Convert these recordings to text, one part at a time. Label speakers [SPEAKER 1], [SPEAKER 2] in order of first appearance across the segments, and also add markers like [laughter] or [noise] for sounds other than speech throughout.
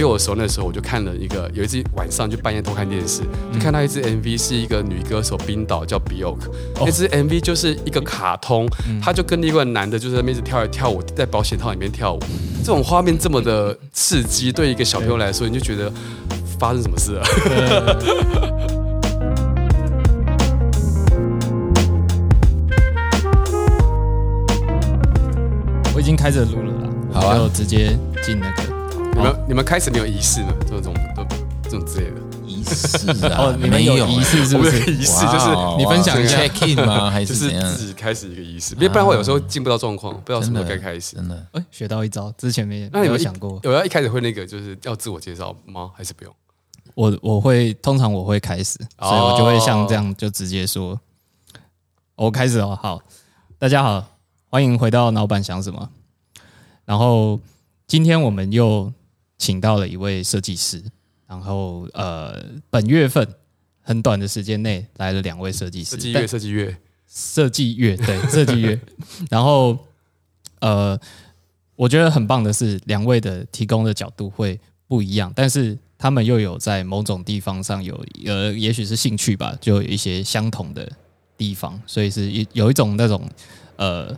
[SPEAKER 1] 比我熟那时候，我就看了一个，有一次晚上就半夜偷看电视，就看到一支 MV，是一个女歌手冰岛叫 Bjork，那支 MV 就是一个卡通，他就跟另一个男的就在那边跳来跳舞，在保险套里面跳舞，这种画面这么的刺激，对一个小朋友来说，你就觉得发生什么事了？[laughs]
[SPEAKER 2] 我已经开始录了啦，
[SPEAKER 3] 好啊。
[SPEAKER 2] 就直接进那个。
[SPEAKER 1] 你们你们开始没有仪式吗？这种都这种之类的，
[SPEAKER 3] 仪式啊 [laughs]
[SPEAKER 2] 哦，，你们有仪式是不是？
[SPEAKER 1] 仪式就是
[SPEAKER 2] 你分享一下
[SPEAKER 3] check in 吗？[laughs] 还
[SPEAKER 1] 就是是
[SPEAKER 3] 怎样？
[SPEAKER 1] 自己开始一个仪式，因为不然我有时候进不到状况，不知道什么时候该开始。
[SPEAKER 3] 真的，
[SPEAKER 2] 哎，学到一招，之前没没
[SPEAKER 1] 那你们一
[SPEAKER 2] 有想过。
[SPEAKER 1] 有要一开始会那个就是要自我介绍吗？还是不用？
[SPEAKER 2] 我我会通常我会开始，
[SPEAKER 1] 哦
[SPEAKER 2] 所以我就会像这样就直接说，我开始哦。好，大家好，欢迎回到老板想什么。然后今天我们又请到了一位设计师，然后呃，本月份很短的时间内来了两位设计师，但
[SPEAKER 1] 设计月，设计月，
[SPEAKER 2] 设计月，对，[laughs] 设计月。然后呃，我觉得很棒的是，两位的提供的角度会不一样，但是他们又有在某种地方上有呃，也许是兴趣吧，就有一些相同的地方，所以是有有一种那种呃。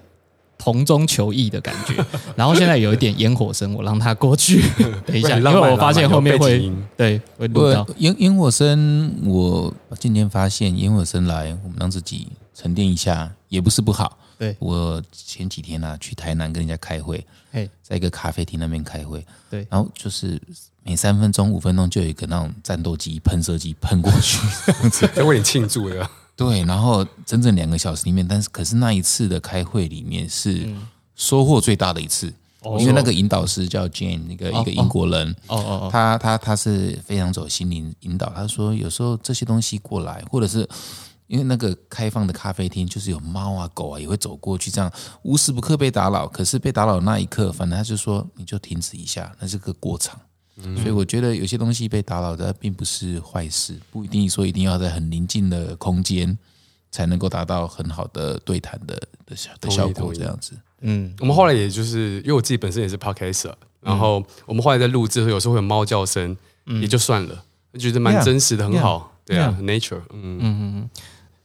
[SPEAKER 2] 同中求异的感觉，[laughs] 然后现在有一点烟火声，我让它过去。[laughs] 等一下，因为我发现后面会对会录到。
[SPEAKER 3] 烟烟火声，我今天发现烟火声来，我们让自己沉淀一下，也不是不好。
[SPEAKER 2] 对。
[SPEAKER 3] 我前几天啊去台南跟人家开会，在一个咖啡厅那边开会，
[SPEAKER 2] 对。
[SPEAKER 3] 然后就是每三分钟、五分钟就有一个那种战斗机、喷射机喷过去，
[SPEAKER 1] 在 [laughs] 为你庆祝的。
[SPEAKER 3] 对，然后整整两个小时里面，但是可是那一次的开会里面是收获最大的一次，
[SPEAKER 2] 哦
[SPEAKER 3] 因为那个引导师叫 Jane，一个一个英国人，
[SPEAKER 2] 哦哦哦，
[SPEAKER 3] 他他他是非常走心灵引导。他说有时候这些东西过来，或者是因为那个开放的咖啡厅，就是有猫啊狗啊也会走过去，这样无时不刻被打扰。可是被打扰的那一刻，反正他就说你就停止一下，那是个过场。所以我觉得有些东西被打扰的并不是坏事，不一定说一定要在很宁静的空间才能够达到很好的对谈的的效的效果，这样子。
[SPEAKER 2] 嗯，
[SPEAKER 1] 我们后来也就是因为我自己本身也是 podcaster，然后我们后来在录制的时候，有时候会有猫叫声，也就算了，觉得蛮真实的，很好。对啊，nature，嗯，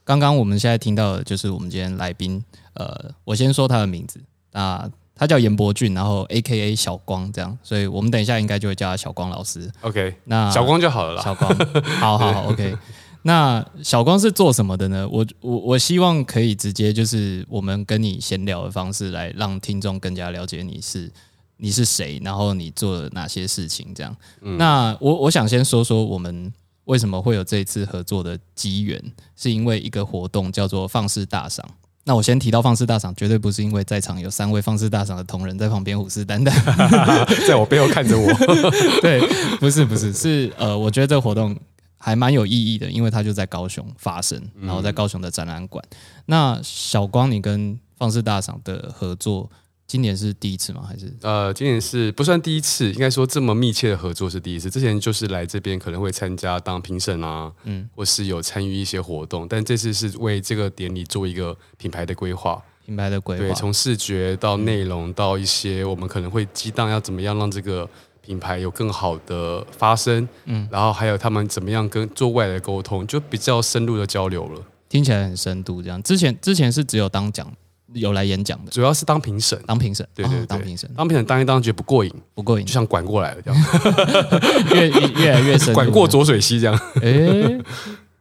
[SPEAKER 2] 刚刚我们现在听到的就是我们今天来宾，呃，我先说他的名字，那他叫严伯俊，然后 A K A 小光这样，所以我们等一下应该就会叫他小光老师。
[SPEAKER 1] OK，
[SPEAKER 2] 那
[SPEAKER 1] 小光就好了啦。
[SPEAKER 2] 小光，好好好，[laughs] OK。那小光是做什么的呢？我我我希望可以直接就是我们跟你闲聊的方式来让听众更加了解你是你是谁，然后你做了哪些事情这样。那我我想先说说我们为什么会有这一次合作的机缘，是因为一个活动叫做放肆大赏。那我先提到放肆大赏，绝对不是因为在场有三位放肆大赏的同仁在旁边虎视眈眈，[laughs]
[SPEAKER 1] 在我背后看着我，[laughs]
[SPEAKER 2] 对，不是不是，是呃，我觉得这个活动还蛮有意义的，因为它就在高雄发生，然后在高雄的展览馆。那小光，你跟放肆大赏的合作，今年是第一次吗？还是
[SPEAKER 1] 呃，今年是不算第一次，应该说这么密切的合作是第一次。之前就是来这边可能会参加当评审啊，嗯，或是有参与一些活动，但这次是为这个典礼做一个品牌的规划。
[SPEAKER 2] 品牌的规划
[SPEAKER 1] 对，
[SPEAKER 2] 划？
[SPEAKER 1] 从视觉到内容到一些我们可能会激荡要怎么样让这个品牌有更好的发声，嗯，然后还有他们怎么样跟做外来的沟通，就比较深入的交流了。
[SPEAKER 2] 听起来很深度，这样。之前之前是只有当讲有来演讲的，
[SPEAKER 1] 主要是当评审，
[SPEAKER 2] 当评审，
[SPEAKER 1] 对对对，
[SPEAKER 2] 哦当评审。
[SPEAKER 1] 当评审当一当觉得不过瘾，
[SPEAKER 2] 不过瘾。
[SPEAKER 1] 就，像管过来了这样，[laughs]
[SPEAKER 2] 越越越来越深入。
[SPEAKER 1] 管过浊水溪这样。
[SPEAKER 2] 诶，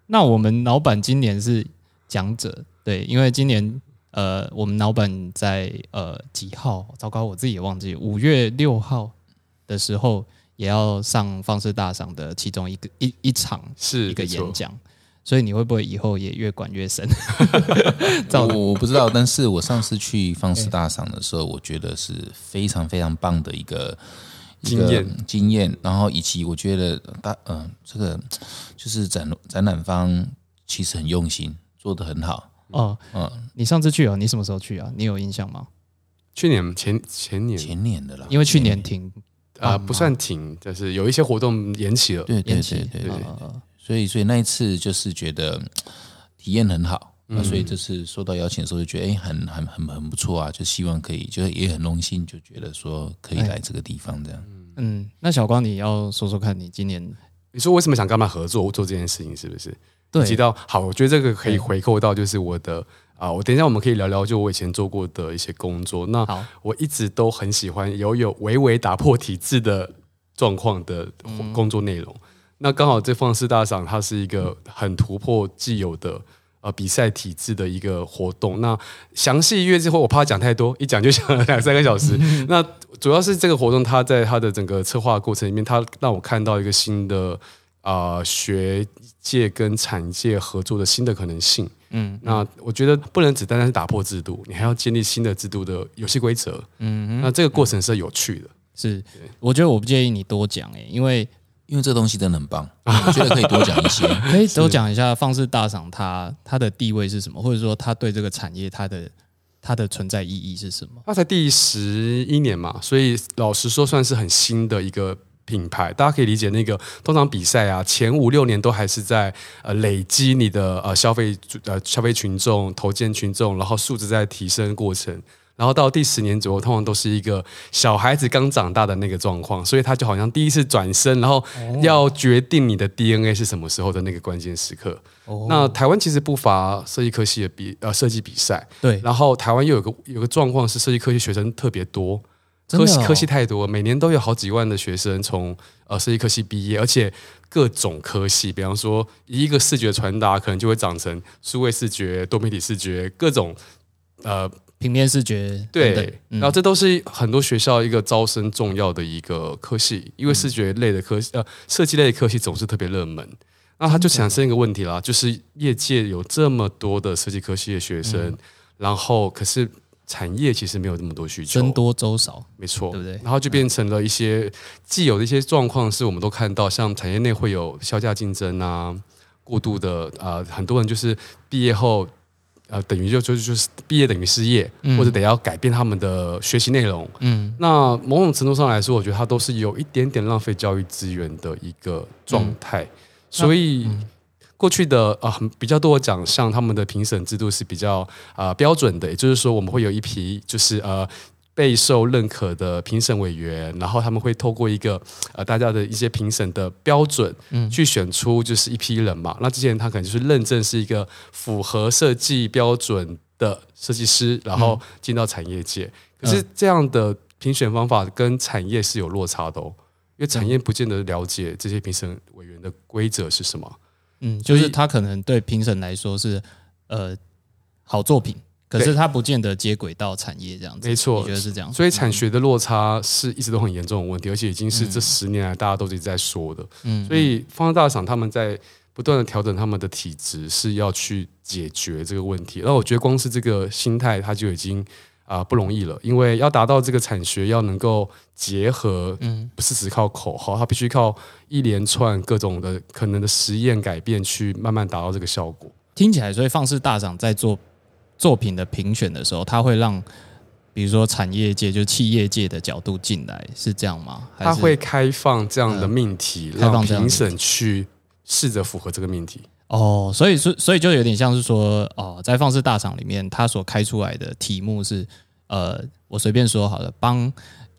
[SPEAKER 2] 那我们老板今年是讲者，对，因为今年呃，我们老板在呃几号？糟糕，我自己也忘记，五月六号的时候也要上放肆大赏的其中一个一一场
[SPEAKER 1] 是一个
[SPEAKER 2] 演讲，所以你会不会以后也越管越深？照 [laughs]
[SPEAKER 3] 我我不知道，但是我上次去放肆大赏的时候，我觉得是非常非常棒的一个
[SPEAKER 1] 经验
[SPEAKER 3] 经验，然后以及我觉得大嗯、这个就是展展览方其实很用心，做的很好。
[SPEAKER 2] 哦，
[SPEAKER 3] 嗯，
[SPEAKER 2] 你上次去啊？你什么时候去啊？你有印象吗？
[SPEAKER 1] 去年前前年
[SPEAKER 3] 前年的啦，
[SPEAKER 2] 因为去年停
[SPEAKER 1] 啊、不算停，就是有一些活动延期了。
[SPEAKER 3] 对对
[SPEAKER 2] 延期
[SPEAKER 3] 对对所以所以那一次就是觉得嗯体验很好。那所以这次收到邀请的时候，就觉得哎、很很很很不错啊，就希望可以，就是也很荣幸，就觉得说可以来这个地方这样。
[SPEAKER 2] 嗯，那小光你要说说看你今年
[SPEAKER 1] 你说为什么想跟他们合作做这件事情，是不是？
[SPEAKER 2] 对
[SPEAKER 1] 提到好，我觉得这个可以回扣到就是我的啊，我等一下我们可以聊聊就我以前做过的一些工作。那我一直都很喜欢有有微微打破体制的状况的
[SPEAKER 2] 嗯
[SPEAKER 1] 工作内容。那刚好这放肆大赏它是一个很突破既有的呃比赛体制的一个活动。那详细约之后，我怕讲太多，一讲就讲了两三个小时。那主要是这个活动，它在它的整个策划过程里面，它让我看到一个新的啊、呃学界跟产界合作的新的可能性。
[SPEAKER 2] 嗯
[SPEAKER 1] 那我觉得不能只单单是打破制度，你还要建立新的制度的游戏规则。
[SPEAKER 2] 嗯
[SPEAKER 1] 那这个过程是有趣的。
[SPEAKER 2] 是，我觉得我不建议你多讲诶、因为
[SPEAKER 3] 因为这东西真的很棒，[laughs] 我觉得可以多讲一些。
[SPEAKER 2] 可以多讲一下放肆大赏它它的地位是什么，或者说它对这个产业它的它的存在意义是什么？
[SPEAKER 1] 它才第十一年嘛，所以老实说算是很新的一个品牌。大家可以理解那个通常比赛啊，前五六年都还是在呃累积你的呃消费呃消费群众、投件群众，然后素质在提升过程。然后到第十年左右，通常都是一个小孩子刚长大的那个状况，所以他就好像第一次转身，然后要决定你的 DNA 是什么时候的那个关键时刻。
[SPEAKER 2] 哦。
[SPEAKER 1] 那台湾其实不乏设计科系的比呃设计比赛，
[SPEAKER 2] 对，
[SPEAKER 1] 然后台湾又有个有个状况是设计科系学生特别多，科系科系太多，每年都有好几万的学生从呃设计科系毕业，而且各种科系，比方说一个视觉传达可能就会长成数位视觉、多媒体视觉，各种呃
[SPEAKER 2] 平面视觉
[SPEAKER 1] 对，
[SPEAKER 2] 等。等嗯。
[SPEAKER 1] 然后这都是很多学校一个招生重要的一个科系，因为视觉类的科呃设计类的科系总是特别热门。那它就产生一个问题啦，就是业界有这么多的设计科系的学生，
[SPEAKER 2] 嗯。
[SPEAKER 1] 然后可是产业其实没有这么多需求，
[SPEAKER 2] 僧多粥少，
[SPEAKER 1] 没错，
[SPEAKER 2] 对不对？
[SPEAKER 1] 然后就变成了一些既有的一些状况，是我们都看到，像产业内会有销价竞争啊，过度的啊、呃很多人就是毕业后。呃，等于就就就是毕业等于失业，
[SPEAKER 2] 嗯
[SPEAKER 1] 或者得要改变他们的学习内容。
[SPEAKER 2] 嗯
[SPEAKER 1] 那某种程度上来说，我觉得它都是有一点点浪费教育资源的一个状态。所以过去的啊、呃比较多的奖项，他们的评审制度是比较啊、呃标准的，也就是说，我们会有一批就是呃。备受认可的评审委员，然后他们会透过一个呃大家的一些评审的标准，
[SPEAKER 2] 嗯
[SPEAKER 1] 去选出就是一批人嘛。那这些人他可能就是认证是一个符合设计标准的设计师，然后进到产业界。可是这样的评选方法跟产业是有落差的哦，因为产业不见得了解这些评审委员的规则是什么。
[SPEAKER 2] 嗯，就是他可能对评审来说是呃好作品，可是它不见得接轨到产业这样子，
[SPEAKER 1] 没错
[SPEAKER 2] 我觉得是这样？
[SPEAKER 1] 所以产学的落差是一直都很严重的问题，而且已经是这十年来大家都一直在说的。
[SPEAKER 2] 嗯
[SPEAKER 1] 所以方大厂他们在不断的调整他们的体质，是要去解决这个问题。那我觉得光是这个心态，它就已经啊、不容易了，因为要达到这个产学要能够结合，
[SPEAKER 2] 嗯
[SPEAKER 1] 不是只靠口号，它必须靠一连串各种的可能的实验改变，去慢慢达到这个效果。
[SPEAKER 2] 听起来，所以放肆大厂在做作品的评选的时候，他会让比如说产业界，就是企业界的角度进来，是这样吗？还是
[SPEAKER 1] 它会开放这样的命题，
[SPEAKER 2] 开放
[SPEAKER 1] 让
[SPEAKER 2] 这样的命题
[SPEAKER 1] 评审去试着符合这个命题。
[SPEAKER 2] 哦，所以所所以就有点像是说，哦，在放肆大赏里面，他所开出来的题目是，呃，我随便说好了，帮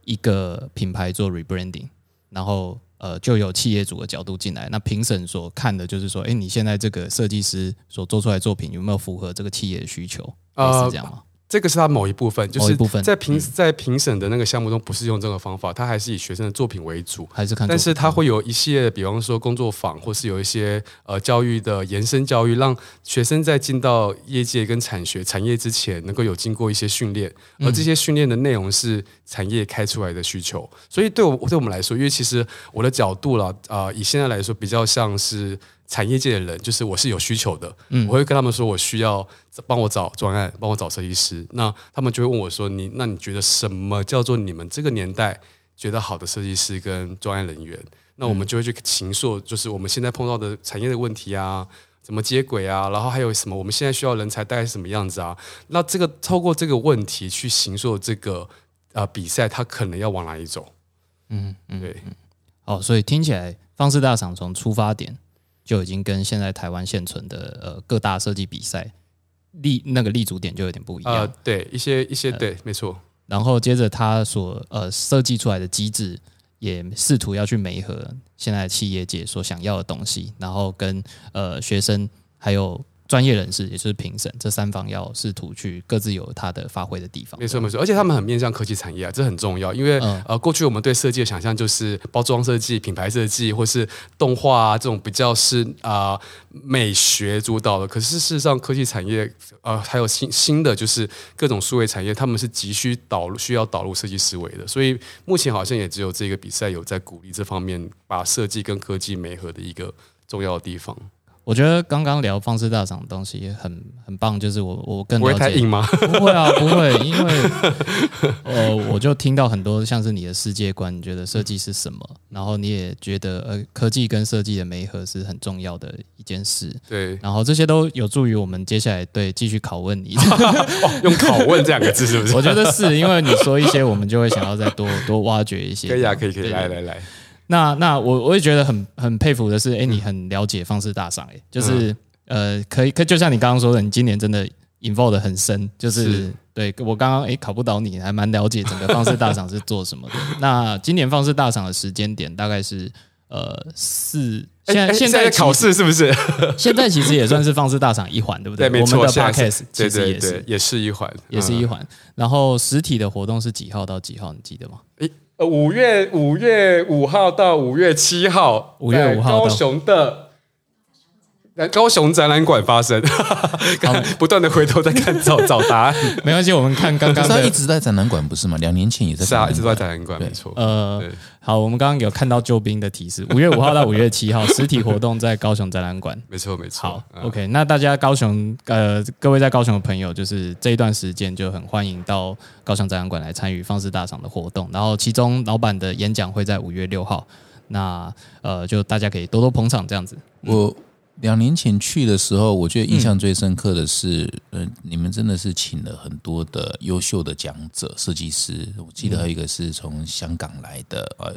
[SPEAKER 2] 一个品牌做 rebranding，然后呃，就有企业主的角度进来，那评审所看的就是说，哎，你现在这个设计师所做出来的作品有没有符合这个企业的需求？类
[SPEAKER 1] 呃
[SPEAKER 2] 似这样吗？
[SPEAKER 1] 这个是他某一部分，就是在评
[SPEAKER 2] 嗯
[SPEAKER 1] 在评审的那个项目中，不是用这个方法，他还是以学生的作品为主。
[SPEAKER 2] 还是看？
[SPEAKER 1] 但是他会有一系列，比方说工作坊，或是有一些呃教育的延伸教育，让学生在进到业界跟产学产业之前，能够有经过一些训练，而这些训练的内容是产业开出来的需求。所以对我对我们来说，因为其实我的角度了，啊、以现在来说，比较像是产业界的人，就是我是有需求的，我会跟他们说我需要帮我找专案，帮我找设计师，那他们就会问我说，你那你觉得什么叫做你们这个年代觉得好的设计师跟专案人员？那我们就会去形塑，就是我们现在碰到的产业的问题啊，怎么接轨啊，然后还有什么我们现在需要人才大概是什么样子啊？那这个透过这个问题去形塑这个呃比赛，它可能要往哪里走？
[SPEAKER 2] 嗯嗯，
[SPEAKER 1] 对，
[SPEAKER 2] 哦，所以听起来方式大厂从出发点就已经跟现在台湾现存的呃各大设计比赛立那个立足点就有点不一样。
[SPEAKER 1] 呃，对，一些一些对，没错，
[SPEAKER 2] 然后接着他所呃设计出来的机制也试图要去媒合现在企业界所想要的东西，然后跟呃学生还有。专业人士也就是评审，这三方要试图去各自有它的发挥的地方。
[SPEAKER 1] 没错没错，而且他们很面向科技产业啊，这很重要。因为呃，过去我们对设计的想象就是包装设计、品牌设计，或是动画啊这种比较是啊美学主导的。可是事实上，科技产业呃还有新新的就是各种数位产业，他们是急需导入需要导入设计思维的。所以目前好像也只有这个比赛有在鼓励这方面，把设计跟科技媒合的一个重要的地方。
[SPEAKER 2] 我觉得刚刚聊方式大厂的东西很很棒，就是我我更
[SPEAKER 1] 不会太硬吗？
[SPEAKER 2] 不会啊，[laughs] 不会，因为呃，我就听到很多像是你的世界观，你觉得设计是什么？然后你也觉得呃，科技跟设计的媒合是很重要的一件事。
[SPEAKER 1] 对，
[SPEAKER 2] 然后这些都有助于我们接下来对继续拷问你。[laughs]
[SPEAKER 1] 用拷问这两个字是不是？[laughs]
[SPEAKER 2] 我觉得是因为你说一些，我们就会想要再多多挖掘一些。
[SPEAKER 1] 可以啊，可以可以，来来来。
[SPEAKER 2] 那那我我也觉得很很佩服的是，哎，你很了解方式大赏，哎，就是呃，可以可就像你刚刚说的，你今年真的 involve 的很深，就是对我刚刚哎考不倒你，还蛮了解整个方式大赏是做什么的。[laughs] 那今年方式大赏的时间点大概是呃四，现在现在
[SPEAKER 1] 考试是不是？[laughs]
[SPEAKER 2] 现在其实也算是方式大赏一环，对不
[SPEAKER 1] 对？
[SPEAKER 2] 对，
[SPEAKER 1] 没错。
[SPEAKER 2] 我们的 podcast 其实
[SPEAKER 1] 也是也是一环，
[SPEAKER 2] 也是一环。然后实体的活动是几号到几号？你记得吗？诶。
[SPEAKER 1] 呃，五月五月五号到五月七号，
[SPEAKER 2] 五月五号
[SPEAKER 1] 高雄的，在高雄展览馆发生，[laughs] 不断的回头在看找找答案，[laughs]
[SPEAKER 2] 没关系，我们看刚刚
[SPEAKER 3] 的一直在展览馆不是吗？两年前也在，
[SPEAKER 1] 是啊，一直在展览馆，没错。呃，
[SPEAKER 2] 好，我们刚刚有看到救兵的提示，五月五号到五月七号，[laughs] 实体活动在高雄展览馆，
[SPEAKER 1] 没错没错。
[SPEAKER 2] 好，OK，那大家高雄呃，各位在高雄的朋友，就是这一段时间就很欢迎到。高雄展览馆来参与放肆大赏的活动，然后其中老板的演讲会在五月六号，那呃就大家可以多多捧场这样子。
[SPEAKER 3] 我两年前去的时候，我觉得印象最深刻的是，嗯，你们真的是请了很多的优秀的讲者、设计师，我记得还有一个是从香港来的，呃，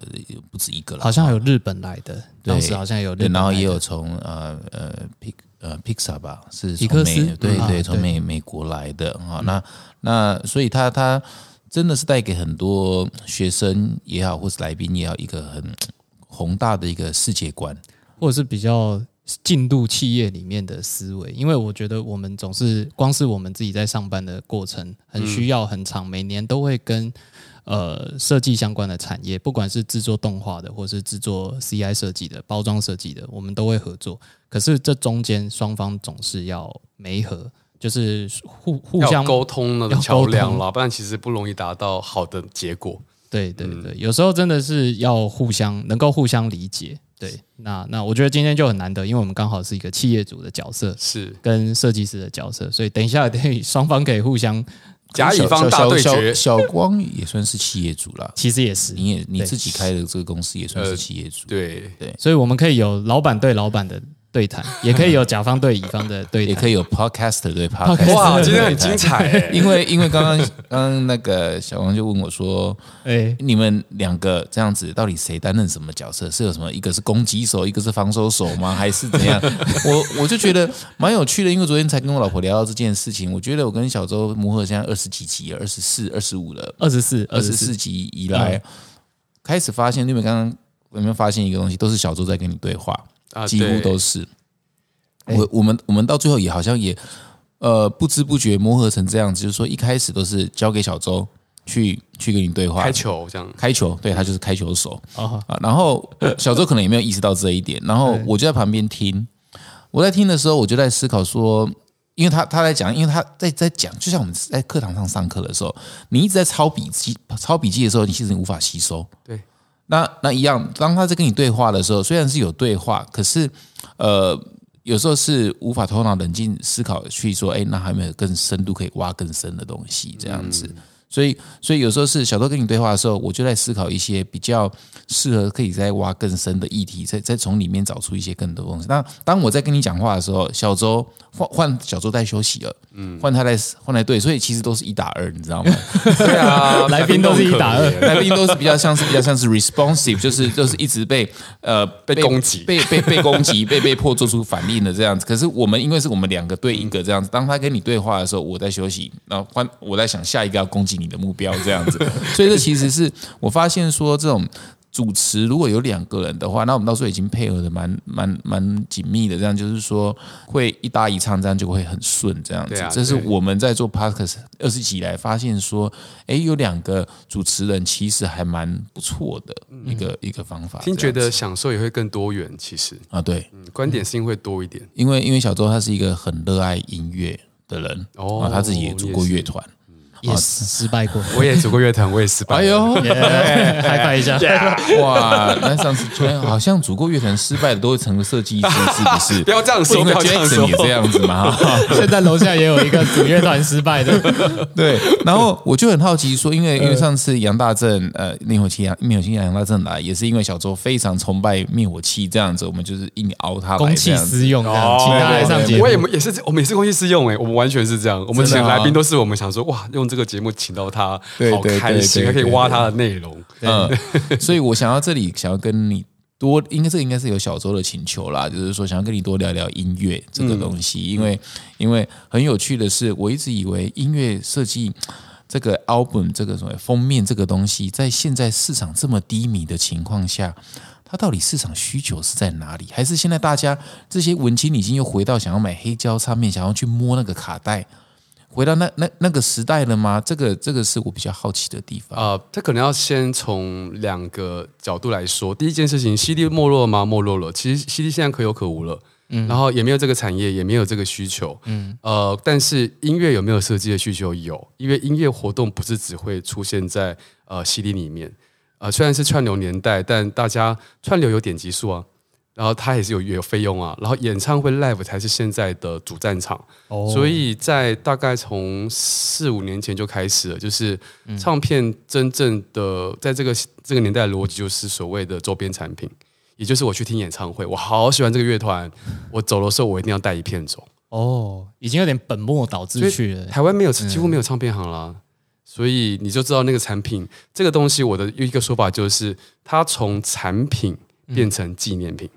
[SPEAKER 3] 不止一个了，
[SPEAKER 2] 好像有日本来的，当时好像有，
[SPEAKER 3] 然后也有从呃呃 P 呃 Pixar 吧，是
[SPEAKER 2] 从美
[SPEAKER 3] 对对从美美国来的啊那。那所以他他真的是带给很多学生也好，或是来宾也好，一个很宏大的一个世界观，
[SPEAKER 2] 或者是比较进入企业里面的思维。因为我觉得我们总是光是我们自己在上班的过程，很需要很长，每年都会跟呃设计相关的产业，不管是制作动画的，或是制作 CI 设计的、包装设计的，我们都会合作。可是这中间双方总是要媒合。就是互互相
[SPEAKER 1] 沟通那个桥梁啦，不然其实不容易达到好的结果。
[SPEAKER 2] 对对对，有时候真的是要互相能够互相理解。对，那那我觉得今天就很难得，因为我们刚好是一个企业主的角色，
[SPEAKER 1] 是
[SPEAKER 2] 跟设计师的角色，所以等一下等双方可以互相 [laughs]
[SPEAKER 1] 甲乙方大对决。
[SPEAKER 3] 小光也算是企业主了，
[SPEAKER 2] 其实也是，
[SPEAKER 3] 你也你自己开的这个公司也算是企业主。
[SPEAKER 1] 对
[SPEAKER 3] 对，
[SPEAKER 2] 所以我们可以有老板对老板的。对谈 [laughs] 也可以有甲方对乙方的对谈，
[SPEAKER 3] 也可以有 podcast 对 podcast。[laughs]
[SPEAKER 1] 哇，今天很精彩！[laughs]
[SPEAKER 3] 因为因为刚刚刚刚那个小王就问我说：“哎，你们两个这样子，到底谁担任什么角色？是有什么？一个是攻击手，一个是防守手吗？还是怎样？”我我就觉得蛮有趣的，因为昨天才跟我老婆聊到这件事情。我觉得我跟小周磨合现在二十几集，二十四、二十五了，
[SPEAKER 2] 二十四、
[SPEAKER 3] 二十四集以来，开始发现，你们刚刚有没有发现一个东西，都是小周在跟你对话。啊，几乎都是。我我们我们到最后也好像也呃不知不觉磨合成这样子，就是说一开始都是交给小周去去跟你对话，
[SPEAKER 1] 开球这样，
[SPEAKER 3] 开球，对他就是开球手啊。然后小周可能也没有意识到这一点，然后我就在旁边听。我在听的时候，我就在思考说，因为他他在讲，因为他在在讲，就像我们在课堂上上课的时候，你一直在抄笔记抄笔记的时候，你其实无法吸收。
[SPEAKER 1] 对。
[SPEAKER 3] 那那一样，当他在跟你对话的时候，虽然是有对话，可是呃，有时候是无法头脑冷静思考去说，哎，那还没有更深度可以挖更深的东西这样子。所以，所以有时候是小周跟你对话的时候，我就在思考一些比较适合可以再挖更深的议题，再再从里面找出一些更多东西。那当我在跟你讲话的时候，小周换换小周在休息了，嗯，换他来换来对，所以其实都是一打二，你知道吗？
[SPEAKER 1] 对啊，[laughs]
[SPEAKER 2] 来宾都是一打二，
[SPEAKER 3] 来宾都是比较像是比较像是 responsive，就是就是一直被呃
[SPEAKER 1] 被攻击，
[SPEAKER 3] 被被被攻击，被被迫做出反应的这样子。可是我们因为是我们两个对一个这样子，当他跟你对话的时候，我在休息，然后换我在想下一个要攻击。你的目标这样子，[laughs] 所以这其实是我发现说，这种主持如果有两个人的话，那我们到时候已经配合的蛮蛮蛮紧密的，这样就是说会一搭一唱，这样就会很顺，这样子。
[SPEAKER 1] 啊
[SPEAKER 3] 这是我们在做 podcast 二十几来发现说，哎，有两个主持人其实还蛮不错的一个、一个方法。
[SPEAKER 1] 听觉得享受也会更多元，其实，
[SPEAKER 3] 啊，对，
[SPEAKER 1] 嗯，观点性会多一点。
[SPEAKER 3] 因为因为小周他是一个很热爱音乐的人，
[SPEAKER 1] 哦
[SPEAKER 3] 啊，他自己也组过乐团。
[SPEAKER 2] 也失败过。[laughs]
[SPEAKER 1] 我也组过乐团，我也失败。
[SPEAKER 3] 哎，呦，[laughs]
[SPEAKER 2] 嗨拍一下，
[SPEAKER 3] 哇！[laughs] 那上次居然好像组过乐团失败的都会成为设计师，是不是？
[SPEAKER 1] 不要这样说，不要这样
[SPEAKER 3] 也。这样子嘛。
[SPEAKER 2] 现在楼下也有一个组乐团失败的，
[SPEAKER 3] 对，然后我就很好奇说，因为因为上次杨大正呃灭火器杨灭火器杨大正来，也是因为小周非常崇拜灭火器这样子，我们就是硬熬他来
[SPEAKER 2] 公器。私用这样，请他来上节目
[SPEAKER 1] 我。也也是，我们也是公器私用哎，我们完全是这样。我们请来宾都是我们想说，哇，用这个节目请到他，好开心，还可以挖他的内容。
[SPEAKER 3] 嗯，所以我想要这里想要跟你多，应该这个应该是有小周的请求啦，就是说想要跟你多聊聊音乐这个东西，因为因为很有趣的是，我一直以为音乐设计。这个 album 这个什么封面这个东西，在现在市场这么低迷的情况下，它到底市场需求是在哪里？还是现在大家这些文青已经又回到想要买黑胶唱片，想要去摸那个卡带，回到那那那个时代了吗？这个这个是我比较好奇的地方。
[SPEAKER 1] 呃，这可能要先从两个角度来说。第一件事情，CD 没落了吗？没落了。其实 CD 现在可有可无了。嗯，然后也没有这个产业，也没有这个需求。嗯，呃，但是音乐有没有设计的需求？有，因为音乐活动不是只会出现在呃 CD 里面。呃，虽然是串流年代，但大家串流有点击数啊，然后他也是有有费用啊，然后演唱会 live 才是现在的主战场。
[SPEAKER 2] 哦
[SPEAKER 1] 所以在大概从四五年前就开始了，就是唱片真正的在这个这个年代的逻辑就是所谓的周边产品，也就是我去听演唱会，我好喜欢这个乐团，我走的时候我一定要带一片走。
[SPEAKER 2] 哦，已经有点本末倒置去了。
[SPEAKER 1] 台湾没有几乎没有唱片行啦，所以你就知道那个产品这个东西，我的一个说法就是它从产品变成纪念品。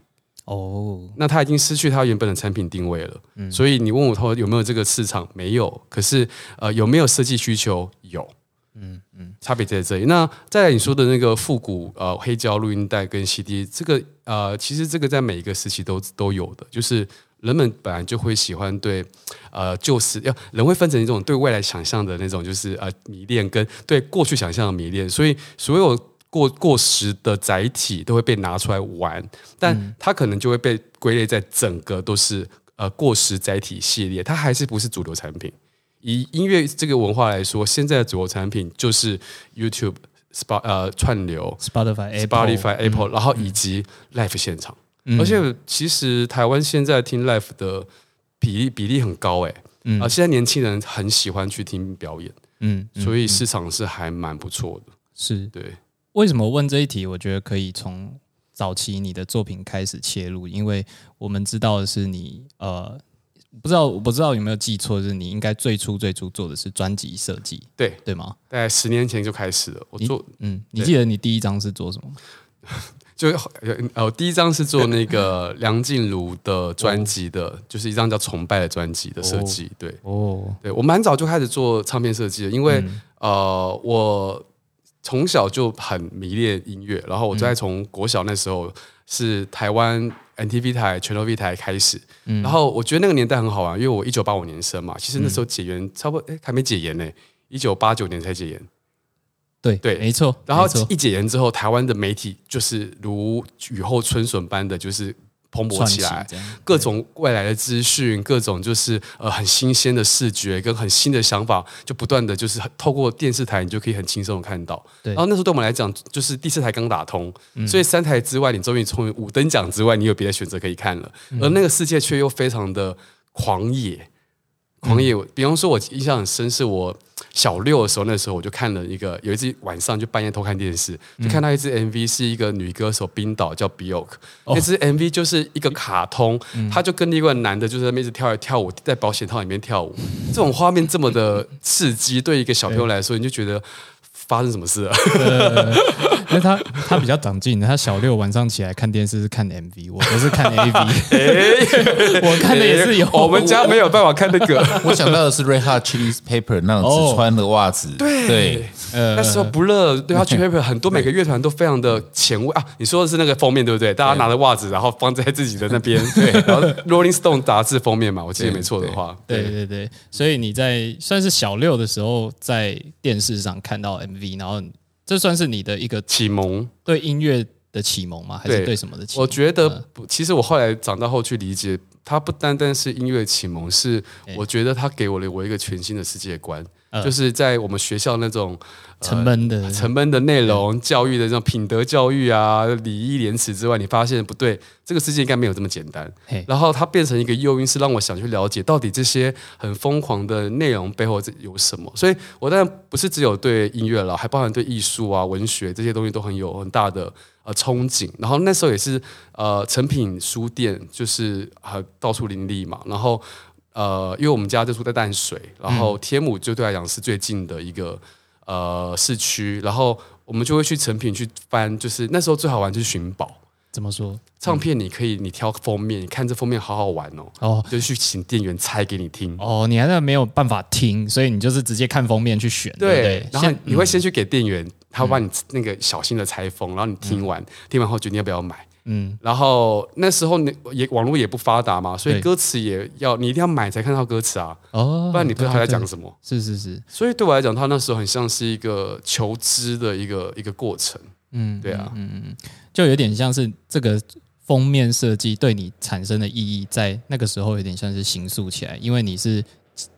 [SPEAKER 2] 哦，
[SPEAKER 1] 那它已经失去它原本的产品定位了。所以你问我说有没有这个市场？没有。可是呃，有没有设计需求？有。嗯嗯，差别在这里。那再来你说的那个复古呃黑胶录音带跟 CD，这个呃其实这个在每一个时期都都有的，就是人们本来就会喜欢对呃旧时要人会分成一种对未来想象的那种就是呃迷恋，跟对过去想象的迷恋，所以所有过过时的载体都会被拿出来玩，但它可能就会被归类在整个都是呃过时载体系列，它还是不是主流产品。以音乐这个文化来说，现在的主流产品就是 YouTube、Spot 呃串流、
[SPEAKER 2] Spotify、Apple、
[SPEAKER 1] Spotify、Apple，然后以及 Live 现场。而且其实台湾现在听 Live 的比例比例很高哎，啊、现在年轻人很喜欢去听表演，
[SPEAKER 2] 嗯，嗯
[SPEAKER 1] 所以市场是还蛮不错的。
[SPEAKER 2] 是。
[SPEAKER 1] 对，
[SPEAKER 2] 为什么问这一题？我觉得可以从早期你的作品开始切入，因为我们知道的是你呃，不知道我不知道有没有记错，就是你应该最初最初做的是专辑设计，
[SPEAKER 1] 对，
[SPEAKER 2] 对吗？
[SPEAKER 1] 大概十年前就开始了。我做
[SPEAKER 2] 嗯，你记得你第一张是做什么吗？[laughs]
[SPEAKER 1] 就呃，第一张是做那个 [laughs] 梁静茹的专辑的，就是一张叫《崇拜》的专辑的设计。对，
[SPEAKER 2] 哦，
[SPEAKER 1] 对我蛮早就开始做唱片设计了，因为、呃，我从小就很迷恋音乐，然后我在从国小那时候是台湾 NTV 台、全球 V 台开始，然后我觉得那个年代很好玩，因为我一九八五年生嘛，其实那时候解严差不多，哎，还没解严呢，一九八九年才解严。
[SPEAKER 2] 对
[SPEAKER 1] 对
[SPEAKER 2] 没错。
[SPEAKER 1] 然后一解严之后，台湾的媒体就是如雨后春笋般的，就是蓬勃起来，各种未来的资讯，各种就是呃很新鲜的视觉跟很新的想法，就不断的就是透过电视台，你就可以很轻松的看到。
[SPEAKER 2] 对
[SPEAKER 1] 然后那时候对我们来讲，就是第四台刚打通，所以三台之外，你终于从五等奖之外，你有别的选择可以看了。而那个世界却又非常的狂野，狂野。比方说，我印象很深，是我小六的时候，那时候我就看了一个，有一次晚上就半夜偷看电视，就看到一支 MV，是一个女歌手冰岛叫 Bjork，、那支 MV 就是一个卡通，她就跟另一个男的就在那边一直跳来跳舞，在保险套里面跳舞，这种画面这么的刺激，对一个小朋友来说，你就觉得。发生什么事了？[laughs]
[SPEAKER 2] 因为他他比较长进，他小六晚上起来看电视是看 MV，我不是看 AV，[laughs] [laughs] 我看的也是有。
[SPEAKER 1] 我们家没有办法看那个，
[SPEAKER 3] 我想到的是 Red Hot Chili Pepper 那种只穿的袜子，
[SPEAKER 1] 对。
[SPEAKER 3] 对，
[SPEAKER 1] 那时候不热，对他 Chili Pepper 很多每个乐团都非常的前卫啊。你说的是那个封面对不对？大家拿着袜子，然后放在自己的那边，对，然后 Rolling Stone 杂志封面嘛，我记得没错的话，
[SPEAKER 2] 对对对。所以你在算是小六的时候在电视上看到 MV，然后。这算是你的一个
[SPEAKER 1] 启蒙，
[SPEAKER 2] 对音乐的启蒙吗？还是对什么的启蒙？
[SPEAKER 1] 我觉得，其实我后来长大后去理解，它不单单是音乐启蒙，是我觉得它给我了我一个全新的世界观。就是在我们学校那种
[SPEAKER 2] 沉闷的、
[SPEAKER 1] 沉闷的内容教育的这种品德教育啊、礼义廉耻之外，你发现不对，这个世界应该没有这么简单。然后它变成一个诱因，是让我想去了解到底这些很疯狂的内容背后有什么。所以我当然不是只有对音乐了，还包含对艺术啊、文学这些东西都很有很大的呃憧憬。然后那时候也是呃成品书店就是呃到处林立嘛，然后。呃，因为我们家就住在淡水，然后天母就对来讲是最近的一个呃市区，然后我们就会去成品去翻，就是那时候最好玩就是寻宝。
[SPEAKER 2] 怎么说？
[SPEAKER 1] 唱片你可以你挑封面，你看这封面好好玩哦，哦，就去请店员猜给你听。
[SPEAKER 2] 哦，你还是没有办法听，所以你就是直接看封面去选。对，
[SPEAKER 1] 然后你会先去给店员，他帮你那个小心的拆封，然后你听完，听完后决定要不要买。嗯，然后那时候你也网络也不发达嘛，所以歌词也要你一定要买才看到歌词啊，哦，不然你不知道他在讲什么。
[SPEAKER 2] 是是是，
[SPEAKER 1] 所以对我来讲，他那时候很像是一个求知的一个一个过程。嗯，对啊，嗯
[SPEAKER 2] 嗯，就有点像是这个封面设计对你产生的意义，在那个时候有点像是形塑起来，因为你是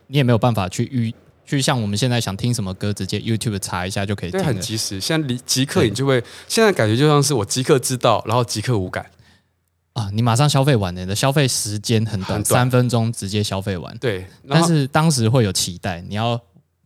[SPEAKER 2] 你也没有办法去预。去像我们现在想听什么歌，直接 YouTube 查一下就可以听。
[SPEAKER 1] 很及时，现在离即刻你就会，现在感觉就像是我即刻知道，然后即刻无感
[SPEAKER 2] 啊！你马上消费完你的消费时间很短，三分钟直接消费完。
[SPEAKER 1] 对，
[SPEAKER 2] 但是当时会有期待，你要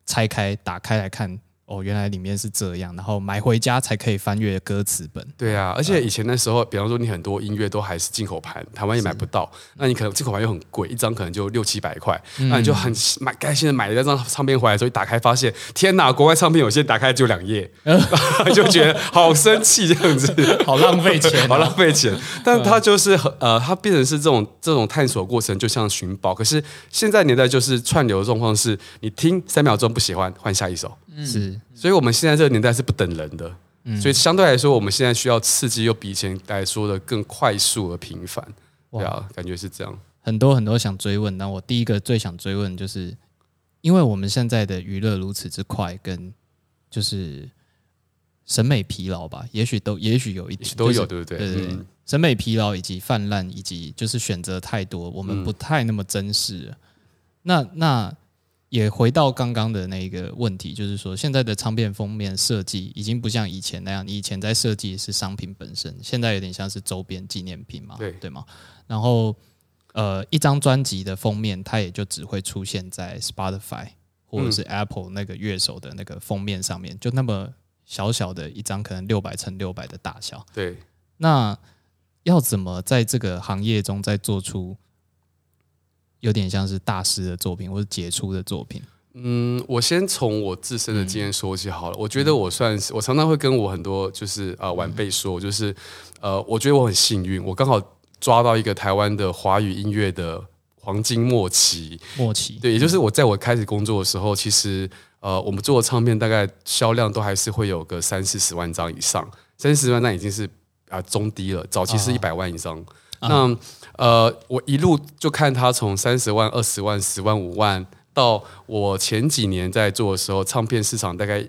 [SPEAKER 2] 拆开打开来看。哦，原来里面是这样，然后买回家才可以翻阅歌词本。
[SPEAKER 1] 对啊，而且以前那时候，比方说你很多音乐都还是进口盘，台湾也买不到，那你可能进口盘又很贵，一张可能就六七百块，那你就很买开心的买了一张唱片回来，之后一打开发现，天哪，国外唱片有些打开就两页，[laughs] 就觉得好生气这样子，[laughs]
[SPEAKER 2] 好浪费钱，[laughs]
[SPEAKER 1] 好浪费钱。但它就是呃，它变成是这种这种探索过程，就像寻宝。可是现在年代就是串流状况是，你听三秒钟不喜欢，换下一首。
[SPEAKER 2] 是，
[SPEAKER 1] 所以我们现在这个年代是不等人的，所以相对来说，我们现在需要刺激，又比以前来说的更快速而频繁。对啊，感觉是这样。
[SPEAKER 2] 很多很多想追问，那我第一个最想追问就是，因为我们现在的娱乐如此之快，跟就是审美疲劳吧，也许都也许有一点
[SPEAKER 1] 都有，对不对？
[SPEAKER 2] 对对，审美疲劳以及泛滥，以及就是选择太多，我们不太那么珍视。那那。也回到刚刚的那个问题，就是说现在的唱片封面设计已经不像以前那样，你以前在设计是商品本身，现在有点像是周边纪念品嘛，
[SPEAKER 1] 对
[SPEAKER 2] 对吗？然后呃，一张专辑的封面，它也就只会出现在 Spotify 或者是 Apple 那个乐手的那个封面上面，就那么小小的一张，可能六百乘六百的大小。
[SPEAKER 1] 对，
[SPEAKER 2] 那要怎么在这个行业中再做出？有点像是大师的作品或者杰出的作品。
[SPEAKER 1] 嗯，我先从我自身的经验说起好了。我觉得我算是，我常常会跟我很多就是呃晚辈说，就是呃，我觉得我很幸运，我刚好抓到一个台湾的华语音乐的黄金末期。
[SPEAKER 2] 末期，
[SPEAKER 1] 对，也就是我在我开始工作的时候，其实呃，我们做的唱片大概销量都还是会有个三四十万张以上，三四十万那已经是啊中低了，早期是一百万以上。那呃，我一路就看他从三十万、二十万、十万、五万，到我前几年在做的时候，唱片市场大概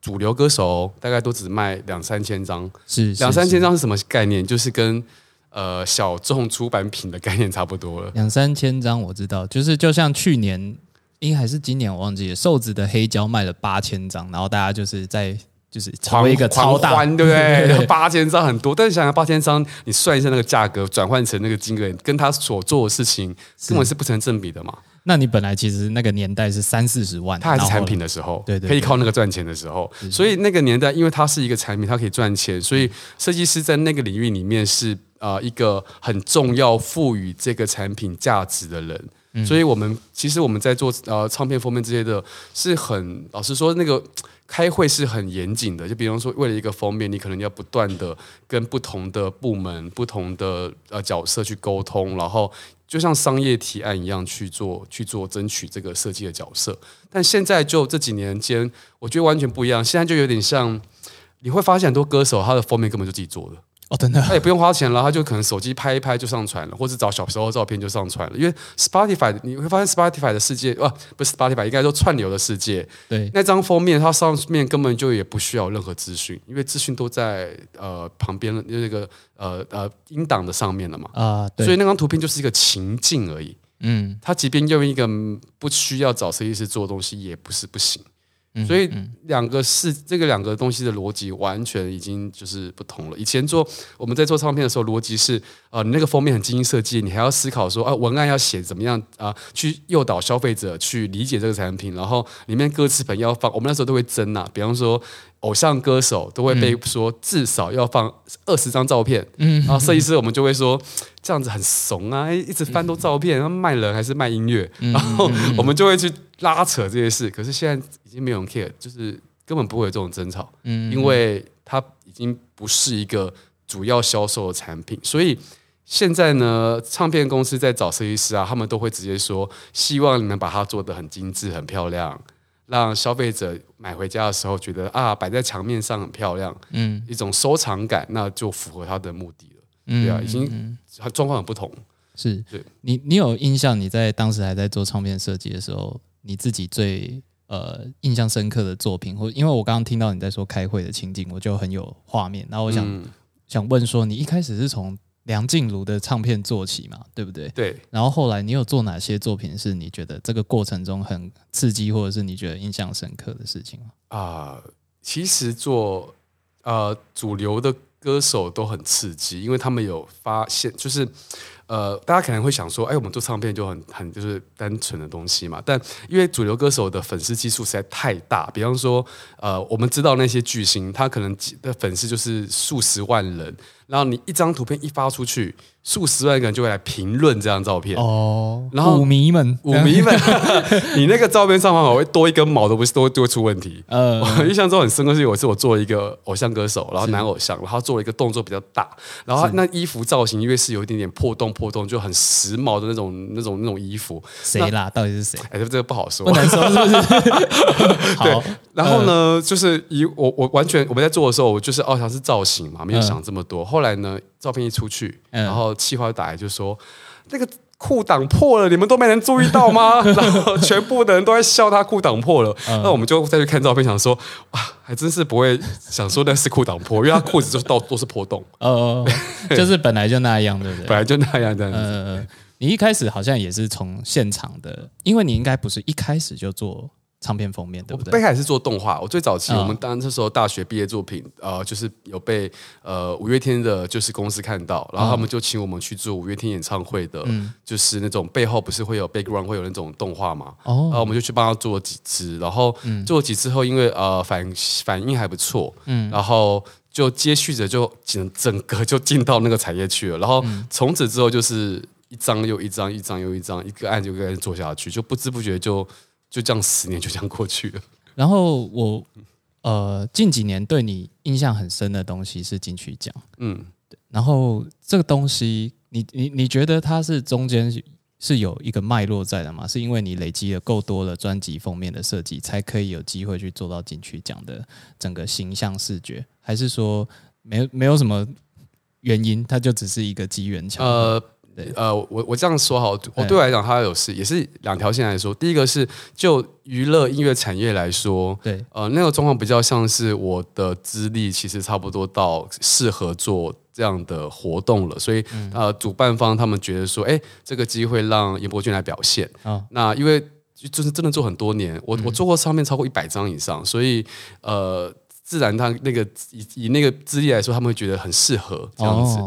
[SPEAKER 1] 主流歌手大概都只卖两三千张，
[SPEAKER 2] 是
[SPEAKER 1] 两三千张是什么概念？就是跟呃小众出版品的概念差不多了。
[SPEAKER 2] 两三千张我知道，就是就像去年，应该还是今年我忘记了，瘦子的黑胶卖了八千张，然后大家就是在。就是成为一个超大，
[SPEAKER 1] 对不 [laughs] 对？八千张很多，但是想想八千张，你算一下那个价格，转换成那个金额，跟他所做的事情根本是不成正比的嘛。
[SPEAKER 2] 那你本来其实那个年代是三四十万，
[SPEAKER 1] 它还是产品的时候，
[SPEAKER 2] 对对，
[SPEAKER 1] 可以靠那个赚钱的时候。所以那个年代，因为它是一个产品，它可以赚钱，所以设计师在那个领域里面是呃一个很重要赋予这个产品价值的人。所以我们其实我们在做呃唱片封面这些的，是很老实说那个。开会是很严谨的，就比方说，为了一个封面，你可能要不断的跟不同的部门、不同的呃角色去沟通，然后就像商业提案一样去做、去做争取这个设计的角色。但现在就这几年间，我觉得完全不一样。现在就有点像，你会发现很多歌手他的封面根本就自己做的。
[SPEAKER 2] 哦，真的，
[SPEAKER 1] 他也不用花钱了，他就可能手机拍一拍就上传了，或者找小时候照片就上传了。因为 Spotify，你会发现 Spotify 的世界，啊，不是 Spotify，应该说串流的世界。
[SPEAKER 2] 对，
[SPEAKER 1] 那张封面它上面根本就也不需要任何资讯，因为资讯都在呃旁边那个呃呃音档的上面了嘛。
[SPEAKER 2] 啊，
[SPEAKER 1] 所以那张图片就是一个情境而已。
[SPEAKER 2] 嗯，
[SPEAKER 1] 他即便用一个不需要找设计师做的东西，也不是不行。所以两个是这个两个东西的逻辑完全已经就是不同了。以前做我们在做唱片的时候，逻辑是呃，你那个封面很精心设计，你还要思考说啊，文案要写怎么样啊，去诱导消费者去理解这个产品，然后里面歌词本要放，我们那时候都会争呐，比方说。偶像歌手都会被说至少要放二十张照片，嗯然后设计师我们就会说这样子很怂啊，一直翻多照片，然后卖人还是卖音乐，然后我们就会去拉扯这些事。可是现在已经没有人 care，就是根本不会有这种争吵，嗯因为它已经不是一个主要销售的产品。所以现在呢，唱片公司在找设计师啊，他们都会直接说，希望你们把它做得很精致、很漂亮。让消费者买回家的时候觉得啊，摆在墙面上很漂亮，嗯，一种收藏感，那就符合他的目的了。嗯对啊，已经状况很不同。
[SPEAKER 2] 是，对你，你有印象？你在当时还在做唱片设计的时候，你自己最呃印象深刻的作品，或因为我刚刚听到你在说开会的情景，我就很有画面。然后我想想问说，你一开始是从梁静茹的唱片做起嘛，对不对？
[SPEAKER 1] 对。
[SPEAKER 2] 然后后来你有做哪些作品是你觉得这个过程中很刺激，或者是你觉得印象深刻的事情吗？
[SPEAKER 1] 啊，其实做呃主流的歌手都很刺激，因为他们有发现，就是。呃，大家可能会想说，哎，我们做唱片就很很就是单纯的东西嘛。但因为主流歌手的粉丝基数实在太大，比方说，呃，我们知道那些巨星，他可能的粉丝就是数十万人，然后你一张图片一发出去。数十万个人就会来评论这张照片
[SPEAKER 2] 哦，然后舞迷们，
[SPEAKER 1] 舞迷们，[laughs] 你那个照片上方会多一根毛都不是都都会出问题。呃，我印象中很深刻是有一次我做一个偶像歌手，然后男偶像，然后做了一个动作比较大，然后那衣服造型因为是有一点点破洞破洞，就很时髦的那种那种那种衣服。
[SPEAKER 2] 谁啦？到底是谁？
[SPEAKER 1] 哎，这个不好说，
[SPEAKER 2] 不能说是不是？[laughs]
[SPEAKER 1] 对。[laughs] 然后呢，就是以我我完全我们在做的时候，我就是哦，想是造型嘛，没有想这么多。后来呢？照片一出去，然后气话打来就说：“那个裤裆破了，你们都没人注意到吗？” [laughs] 然后全部的人都在笑他裤裆破了。那我们就再去看照片，想说：“哇，还真是不会想说那是裤裆破，因为他裤子就是到都是破洞。”
[SPEAKER 2] 呃，[laughs] 就是本来就那样，对不对？
[SPEAKER 1] 本来就那样的。嗯
[SPEAKER 2] 你一开始好像也是从现场的，因为你应该不是一开始就做。唱片封面对不对？
[SPEAKER 1] 最开始是做动画，我最早期我们当那时候大学毕业作品，呃，就是有被呃五月天的就是公司看到，然后他们就请我们去做五月天演唱会的，就是那种背后不是会有 background 会有那种动画嘛，哦。然后我们就去帮他做了几支，然后做了几次后，因为呃反反应还不错，嗯，然后就接续着就整整个就进到那个产业去了，然后从此之后就是一张又一张，一张又一张，一个案就开始做下去，就不知不觉就。就这样十年就这样过去了。
[SPEAKER 2] 然后我呃近几年对你印象很深的东西是金曲奖，嗯，然后这个东西你你你觉得它是中间是有一个脉络在的吗？是因为你累积了够多的专辑封面的设计，才可以有机会去做到金曲奖的整个形象视觉，还是说没没有什么原因，它就只是一个机缘巧合？
[SPEAKER 1] 呃，我我这样说好，我对我来讲，它有是也是两条线来说。第一个是就娱乐音乐产业来说，
[SPEAKER 2] 对，
[SPEAKER 1] 呃，那个状况比较像是我的资历其实差不多到适合做这样的活动了，所以呃，主办方他们觉得说，哎，这个机会让严伯俊来表现啊。那因为就是真的做很多年，我我做过唱片超过一百张以上，所以呃，自然他那个以以那个资历来说，他们会觉得很适合这样子。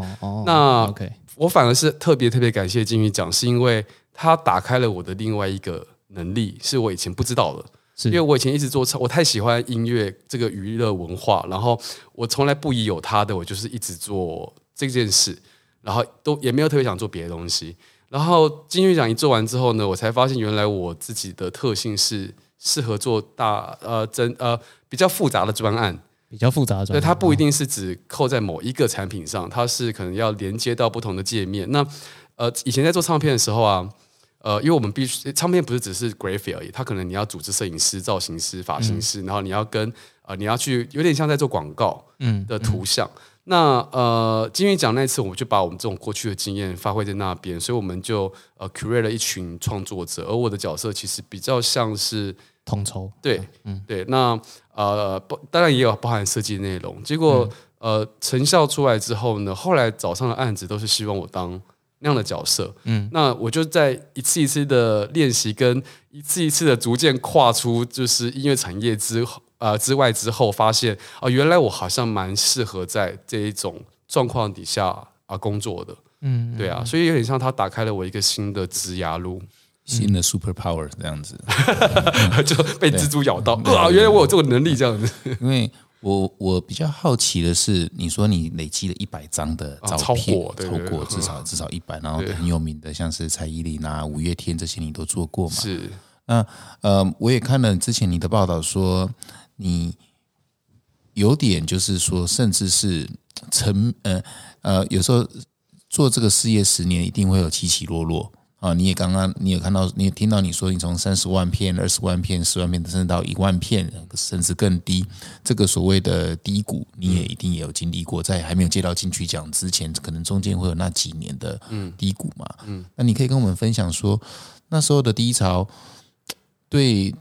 [SPEAKER 1] 那
[SPEAKER 2] OK。
[SPEAKER 1] 我反而是特别特别感谢金鱼奖，是因为它打开了我的另外一个能力，是我以前不知道的。是因为我以前一直做唱，我太喜欢音乐这个娱乐文化，然后我从来不疑有他的，我就是一直做这件事，然后都也没有特别想做别的东西。然后金曲奖一做完之后呢，我才发现原来我自己的特性是适合做大呃真呃比较复杂的专案。
[SPEAKER 2] 比较复杂的专
[SPEAKER 1] 对，
[SPEAKER 2] 案，
[SPEAKER 1] 它不一定是只扣在某一个产品上，它是可能要连接到不同的界面。那呃，以前在做唱片的时候啊，呃，因为我们必须唱片不是只是 graphic 而已，它可能你要组织摄影师、造型师、发型师，然后你要跟呃你要去有点像在做广告
[SPEAKER 2] 嗯
[SPEAKER 1] 的图像。那呃，金曲奖那次，我们就把我们这种过去的经验发挥在那边，所以我们就呃 create 了一群创作者，而我的角色其实比较像是
[SPEAKER 2] 统筹，
[SPEAKER 1] 对，嗯对，那呃，不，当然也有包含设计内容。结果、呃，成效出来之后呢，后来找上的案子都是希望我当那样的角色。嗯，那我就在一次一次的练习跟一次一次的逐渐跨出就是音乐产业之后呃之外之后，发现啊、原来我好像蛮适合在这一种状况底下啊工作的。嗯，对啊，所以有点像他打开了我一个新的职涯路，
[SPEAKER 3] 新的 super power 这样子。[laughs]
[SPEAKER 1] 就被蜘蛛咬到啊！原来我有这个能力，这样子。
[SPEAKER 3] 因为我我比较好奇的是，你说你累积了一百张的照
[SPEAKER 1] 超
[SPEAKER 3] 片，
[SPEAKER 1] 过对对对
[SPEAKER 3] 超过至少至少一百，然后很有名的，像是蔡依林啊、五月天这些你都做过嘛？
[SPEAKER 1] 是，
[SPEAKER 3] 那呃，我也看了之前你的报道说，你有点就是说，甚至是成呃呃，有时候做这个事业十年，一定会有起起落落啊。你也刚刚你也看到，你也听到你说，你从三十万片、二十万片、十万片，甚至到一万片，甚至更低，这个所谓的低谷，你也一定也有经历过，在还没有接到金曲奖之前，可能中间会有那几年的低谷嘛。嗯，那你可以跟我们分享说，那时候的低潮。对，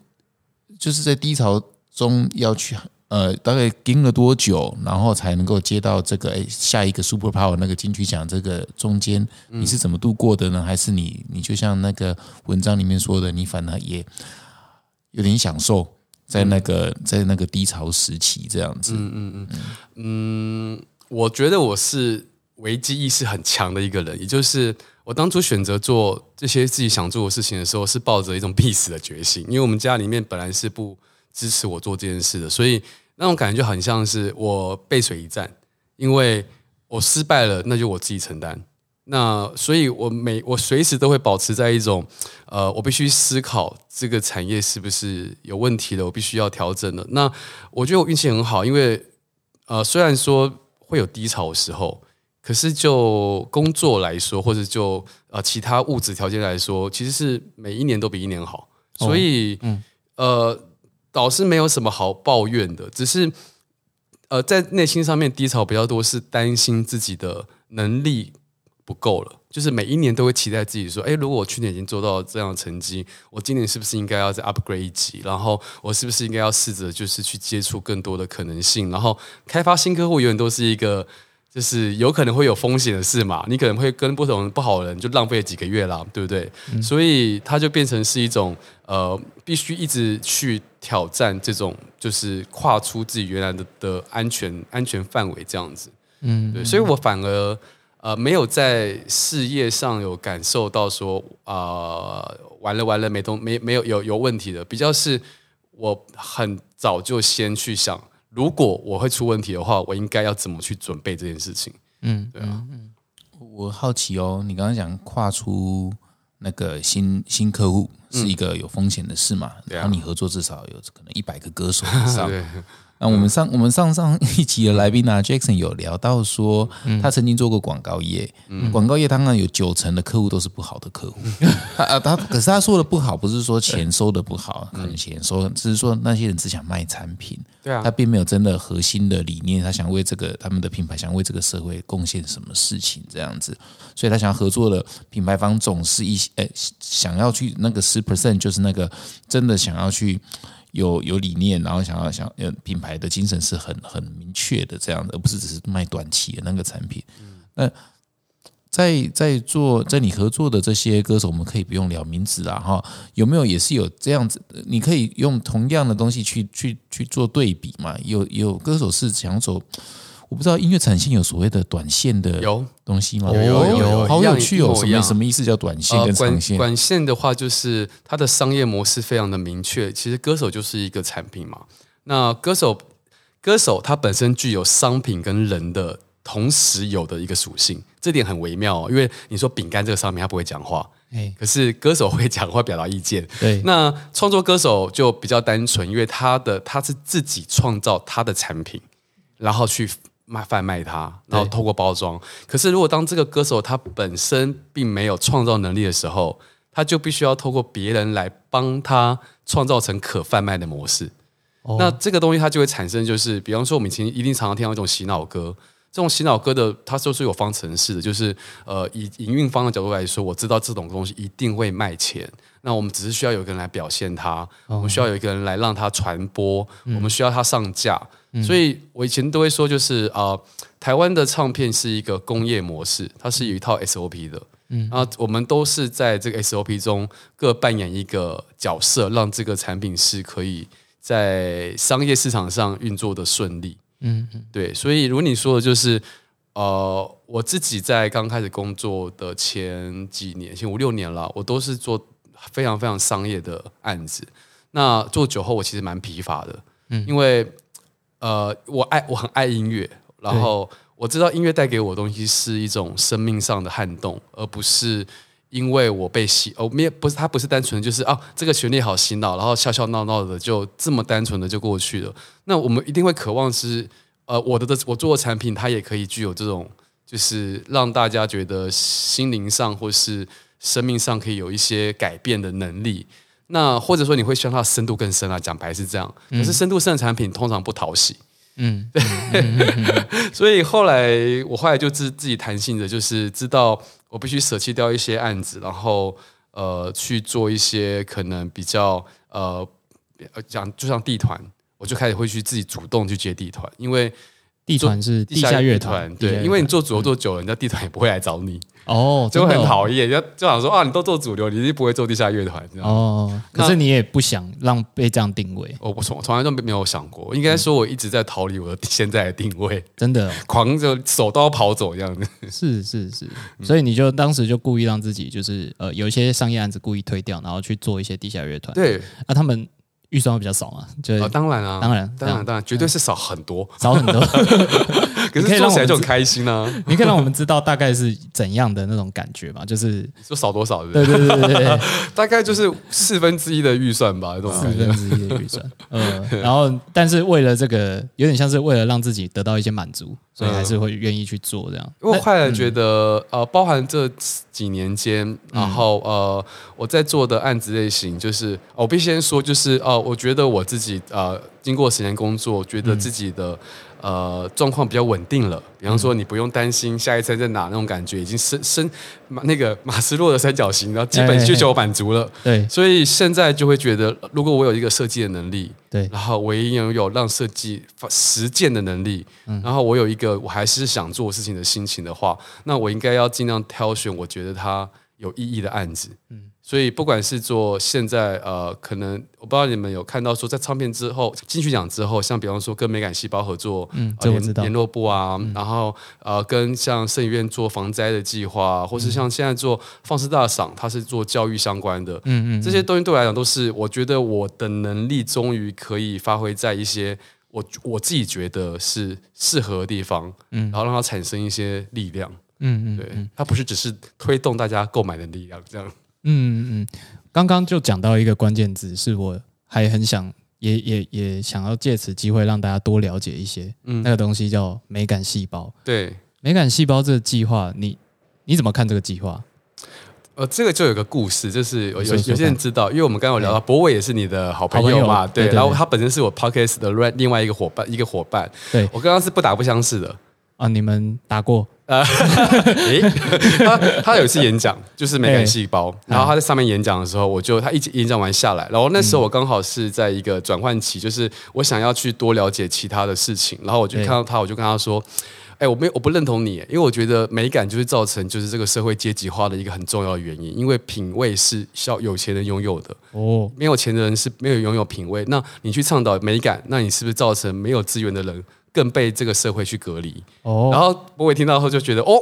[SPEAKER 3] 就是在低潮中要去呃，大概盯了多久，然后才能够接到这个哎下一个 Super Power 那个金曲奖？这个中间你是怎么度过的呢？还是你你就像那个文章里面说的，你反而也有点享受在那个、在那个低潮时期这样子？
[SPEAKER 1] 嗯嗯嗯嗯，我觉得我是危机意识很强的一个人，也就是我当初选择做这些自己想做的事情的时候，是抱着一种必死的决心，因为我们家里面本来是不支持我做这件事的，所以那种感觉就很像是我背水一战，因为我失败了，那就我自己承担。那所以，我每我随时都会保持在一种，呃，我必须思考这个产业是不是有问题的，我必须要调整的。那我觉得我运气很好，因为呃，虽然说会有低潮的时候，可是就工作来说，或者就呃其他物质条件来说，其实是每一年都比一年好。所以，呃，老师没有什么好抱怨的，只是呃，在内心上面低潮比较多，是担心自己的能力不够了。就是每一年都会期待自己说，哎，如果我去年已经做到这样的成绩，我今年是不是应该要再 upgrade 一级？然后我是不是应该要试着就是去接触更多的可能性？然后开发新客户永远都是一个。就是有可能会有风险的事嘛，你可能会跟不同不好的人就浪费了几个月啦，对不对？所以它就变成是一种呃，必须一直去挑战这种，就是跨出自己原来的的安全安全范围这样子。嗯，对，所以我反而呃没有在事业上有感受到说啊、完了完了没东没没有有有问题的，比较是我很早就先去想。如果我会出问题的话，我应该要怎么去准备这件事情？
[SPEAKER 2] 嗯，
[SPEAKER 1] 对啊，嗯
[SPEAKER 3] 我好奇哦，你刚刚讲跨出那个新新客户是一个有风险的事嘛？然后你合作至少有可能一百个歌手以上。[laughs]
[SPEAKER 1] 对，
[SPEAKER 3] 那我们上我们上上一集的来宾啊，Jackson 有聊到说，他曾经做过广告业，广告业当然有九成的客户都是不好的客户。他 [laughs] 啊，他可是他说的不好，不是说钱收的不好，可能钱收，只是说那些人只想卖产品，
[SPEAKER 1] 对啊。
[SPEAKER 3] 他并没有真的核心的理念，他想为这个他们的品牌想为这个社会贡献什么事情这样子，所以他想要合作的品牌方总是一些呃想要去那个十 percent 就是那个真的想要去。有有理念，然后想要想呃品牌的精神是很很明确的这样的，而不是只是卖短期的那个产品。那在在做在你合作的这些歌手，我们可以不用聊名字啦哈，有没有也是有这样子？你可以用同样的东西去去去做对比嘛？有有歌手是想走，我不知道音乐产线有所谓的短线的
[SPEAKER 1] 有
[SPEAKER 3] 东西吗？
[SPEAKER 1] 有有有有
[SPEAKER 3] 好有趣哦！什么意思叫短线跟
[SPEAKER 1] 管
[SPEAKER 3] 长线？
[SPEAKER 1] 短线的话，就是它的商业模式非常的明确。其实歌手就是一个产品嘛。那歌手歌手他本身具有商品跟人的同时有的一个属性，这点很微妙哦。因为你说饼干这个商品，它不会讲话，
[SPEAKER 2] 哎，
[SPEAKER 1] 可是歌手会讲话表达意见。
[SPEAKER 2] 对，
[SPEAKER 1] 那创作歌手就比较单纯，因为他的他是自己创造他的产品，然后去卖贩卖它，然后透过包装。可是如果当这个歌手他本身并没有创造能力的时候，他就必须要透过别人来帮他创造成可贩卖的模式。那这个东西它就会产生，就是比方说我们以前一定常常听到一种洗脑歌，这种洗脑歌的它都是有方程式的，就是呃以营运方的角度来说，我知道这种东西一定会卖钱，那我们只是需要有一个人来表现它，我们需要有一个人来让它传播，我们需要它上架，所以我以前都会说，就是呃台湾的唱片是一个工业模式，它是有一套 SOP 的。嗯，啊我们都是在这个 SOP 中各扮演一个角色，让这个产品是可以在商业市场上运作的顺利。嗯嗯，对，所以如果你说的就是，呃，我自己在刚开始工作的前几年，前五六年了，我都是做非常非常商业的案子。那做久后，我其实蛮疲乏的，嗯，因为呃，我爱我很爱音乐，然后。我知道音乐带给我的东西是一种生命上的撼动，而不是因为我被洗哦，没不是它不是单纯就是啊，这个旋律好洗脑，然后笑笑闹闹的就这么单纯的就过去了。那我们一定会渴望是呃，我的的我做的产品，它也可以具有这种，就是让大家觉得心灵上或是生命上可以有一些改变的能力。那或者说你会希望它深度更深啊？讲白是这样，可是深度深的产品通常不讨喜。嗯，对 [laughs] 所以后来我后来就自自己弹性的，就是知道我必须舍弃掉一些案子，然后呃去做一些可能比较呃讲就像地团，我就开始会去自己主动去接地团，因为
[SPEAKER 2] 地团是地下乐团，
[SPEAKER 1] 对，因为你做主流做久了，人家地团也不会来找你。
[SPEAKER 2] 哦，
[SPEAKER 1] 就很讨厌，就就想说啊，你都做主流，你一定不会做地下乐团。哦，
[SPEAKER 2] 可是你也不想让被这样定位。
[SPEAKER 1] 我从从来都没有想过，应该说我一直在逃离我的现在的定位，
[SPEAKER 2] 真的
[SPEAKER 1] 狂就手刀跑走这样子。
[SPEAKER 2] 是是是，所以你就当时就故意让自己就是呃有一些商业案子故意推掉，然后去做一些地下乐团。
[SPEAKER 1] 对，
[SPEAKER 2] 那他们。预算会比较少嘛？就
[SPEAKER 1] 当然啊，
[SPEAKER 2] 当然，
[SPEAKER 1] 当然，当然，绝对是少很多，
[SPEAKER 2] 少很多。[laughs]
[SPEAKER 1] 可是做起来就很开心呢。
[SPEAKER 2] 你可以让我们知道大概是怎样的那种感觉嘛？就是
[SPEAKER 1] 说少多少？
[SPEAKER 2] 对对对对对，[laughs]
[SPEAKER 1] 大概就是四分之一的预算吧，这种
[SPEAKER 2] 四分之一的预算。嗯，然后但是为了这个，有点像是为了让自己得到一些满足。所以还是会愿意去做这样。
[SPEAKER 1] 因为后来觉得，呃，包含这几年间，然后呃，我在做的案子类型，就是我必须先说，就是呃，我觉得我自己呃，经过十年工作，觉得自己的。呃，状况比较稳定了。比方说，你不用担心下一餐在哪那种感觉，已经升升马那个马斯洛的三角形，然后基本需求满足了。
[SPEAKER 2] 对，
[SPEAKER 1] 所以现在就会觉得，如果我有一个设计的能力，
[SPEAKER 2] 对，
[SPEAKER 1] 然后我也拥有让设计实践的能力，然后我有一个我还是想做事情的心情的话，那我应该要尽量挑选我觉得它有意义的案子。嗯。所以不管是做现在呃，可能我不知道你们有看到说，在唱片之后金曲奖之后，像比方说跟美感细胞合作，
[SPEAKER 2] 嗯，这我知道。
[SPEAKER 1] 联络部啊，然后呃跟像圣医院做防灾的计划，或是像现在做放肆大赏，它是做教育相关的，嗯嗯，这些东西对我来讲都是我觉得我的能力终于可以发挥在一些我我自己觉得是适合的地方，嗯，然后让它产生一些力量，嗯嗯，对，它不是只是推动大家购买的力量这样。
[SPEAKER 2] 嗯嗯，刚刚就讲到一个关键字，是我还很想，也也也想要借此机会让大家多了解一些，嗯，那个东西叫美感细胞。
[SPEAKER 1] 对，
[SPEAKER 2] 美感细胞这个计划，你你怎么看这个计划？
[SPEAKER 1] 呃，这个就有个故事，就是有有有些人知道，因为我们刚刚有聊到博伟也是你的好朋友嘛，对，然后他本身是我 podcast 的另外一个伙伴，一个伙伴，
[SPEAKER 2] 对。
[SPEAKER 1] 我刚刚是不打不相识的
[SPEAKER 2] 啊，你们打过？呃，[laughs]
[SPEAKER 1] 诶，他他有一次演讲，就是美感细胞，然后他在上面演讲的时候，我就他一演讲完下来，然后那时候我刚好是在一个转换期，就是我想要去多了解其他的事情，然后我就看到他，我就跟他说，哎，我没我不认同你，因为我觉得美感就是造成就是这个社会阶级化的一个很重要的原因，因为品味是需有钱人拥有的哦，没有钱的人是没有拥有品味，那你去倡导美感，那你是不是造成没有资源的人？更被这个社会去隔离，哦，然后博伟听到后就觉得哦，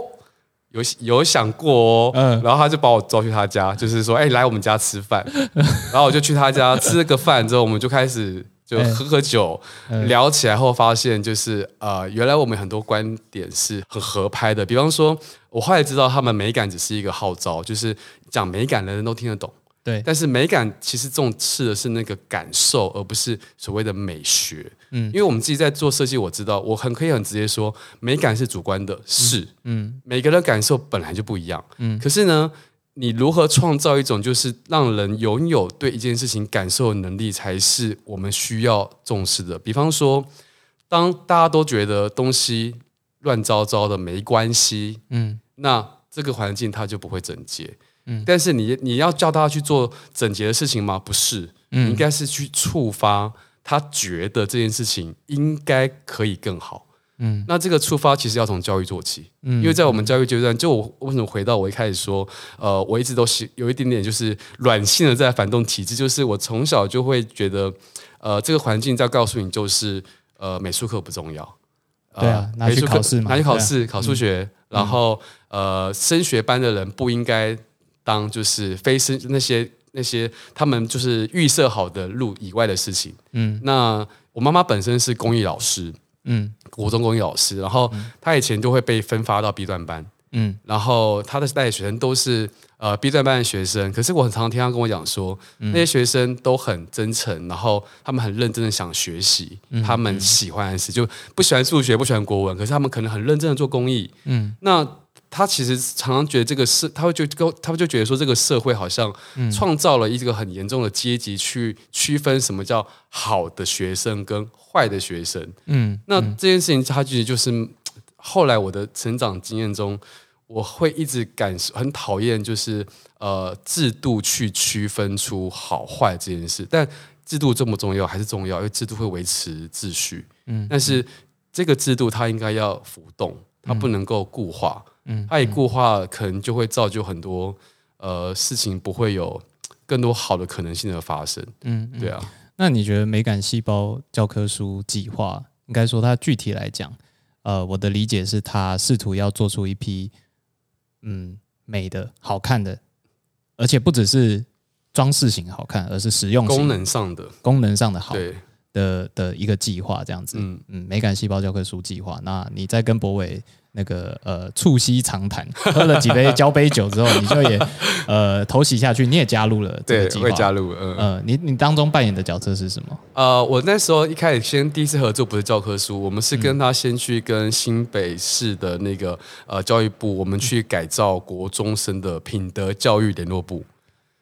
[SPEAKER 1] 有有想过哦，嗯，然后他就把我招去他家，就是说，哎，来我们家吃饭，[laughs] 然后我就去他家吃了个饭之后，我们就开始就喝喝酒，聊起来后发现就是呃，原来我们很多观点是很合拍的。比方说，我后来知道他们美感只是一个号召，就是讲美感的人都听得懂。
[SPEAKER 2] 对，
[SPEAKER 1] 但是美感其实重视的是那个感受，而不是所谓的美学。嗯，因为我们自己在做设计，我知道我很可以很直接说，美感是主观的，是，嗯，每个人感受本来就不一样。嗯，可是呢，你如何创造一种就是让人拥有对一件事情感受的能力，才是我们需要重视的。比方说，当大家都觉得东西乱糟糟的没关系，嗯，那这个环境它就不会整洁。嗯，但是你你要叫他去做整洁的事情吗？不是，嗯，应该是去触发他觉得这件事情应该可以更好。嗯，那这个触发其实要从教育做起，嗯，因为在我们教育阶段，就我为什么回到我一开始说，呃，我一直都是有一点点就是软性的在反动体制，就是我从小就会觉得，呃，这个环境在告诉你，就是呃，美术课不重要，
[SPEAKER 2] 对啊，拿去考试，
[SPEAKER 1] 拿去考试，考数学，然后呃，升学班的人不应该。当就是非是那些那些他们就是预设好的路以外的事情，嗯，那我妈妈本身是公益老师，嗯，国中公益老师，然后她以前就会被分发到 B 段班，嗯，然后她的带的学生都是呃 B 段班的学生，可是我很常听她跟我讲说，那些学生都很真诚，然后他们很认真的想学习，他们喜欢的事就不喜欢数学，不喜欢国文，可是他们可能很认真的做公益，嗯，那。他其实常常觉得这个社，他会就跟他们就觉得说，这个社会好像创造了一个很严重的阶级，去区分什么叫好的学生跟坏的学生。嗯，那这件事情，他其实就是后来我的成长经验中，我会一直感受很讨厌，就是呃制度去区分出好坏这件事。但制度这么重要还是重要，因为制度会维持秩序。嗯，但是这个制度它应该要浮动，它不能够固化。嗯，它一固化，可能就会造就很多呃事情不会有更多好的可能性的发生。嗯，对啊。
[SPEAKER 2] 那你觉得美感细胞教科书计划，应该说它具体来讲，呃，我的理解是它试图要做出一批嗯美的、好看的，而且不只是装饰型好看，而是实用
[SPEAKER 1] 功能上的。
[SPEAKER 2] 功能上的好的的一个计划，这样子。嗯嗯，美感细胞教科书计划。那你在跟博伟？那个呃，促膝长谈，喝了几杯 [laughs] 交杯酒之后，你就也呃头洗下去，你也加入了这个计划。
[SPEAKER 1] 会加入，嗯
[SPEAKER 2] 嗯，你你当中扮演的角色是什么？
[SPEAKER 1] 呃，我那时候一开始先第一次合作不是教科书，我们是跟他先去跟新北市的那个呃教育部，我们去改造国中生的品德教育联络部。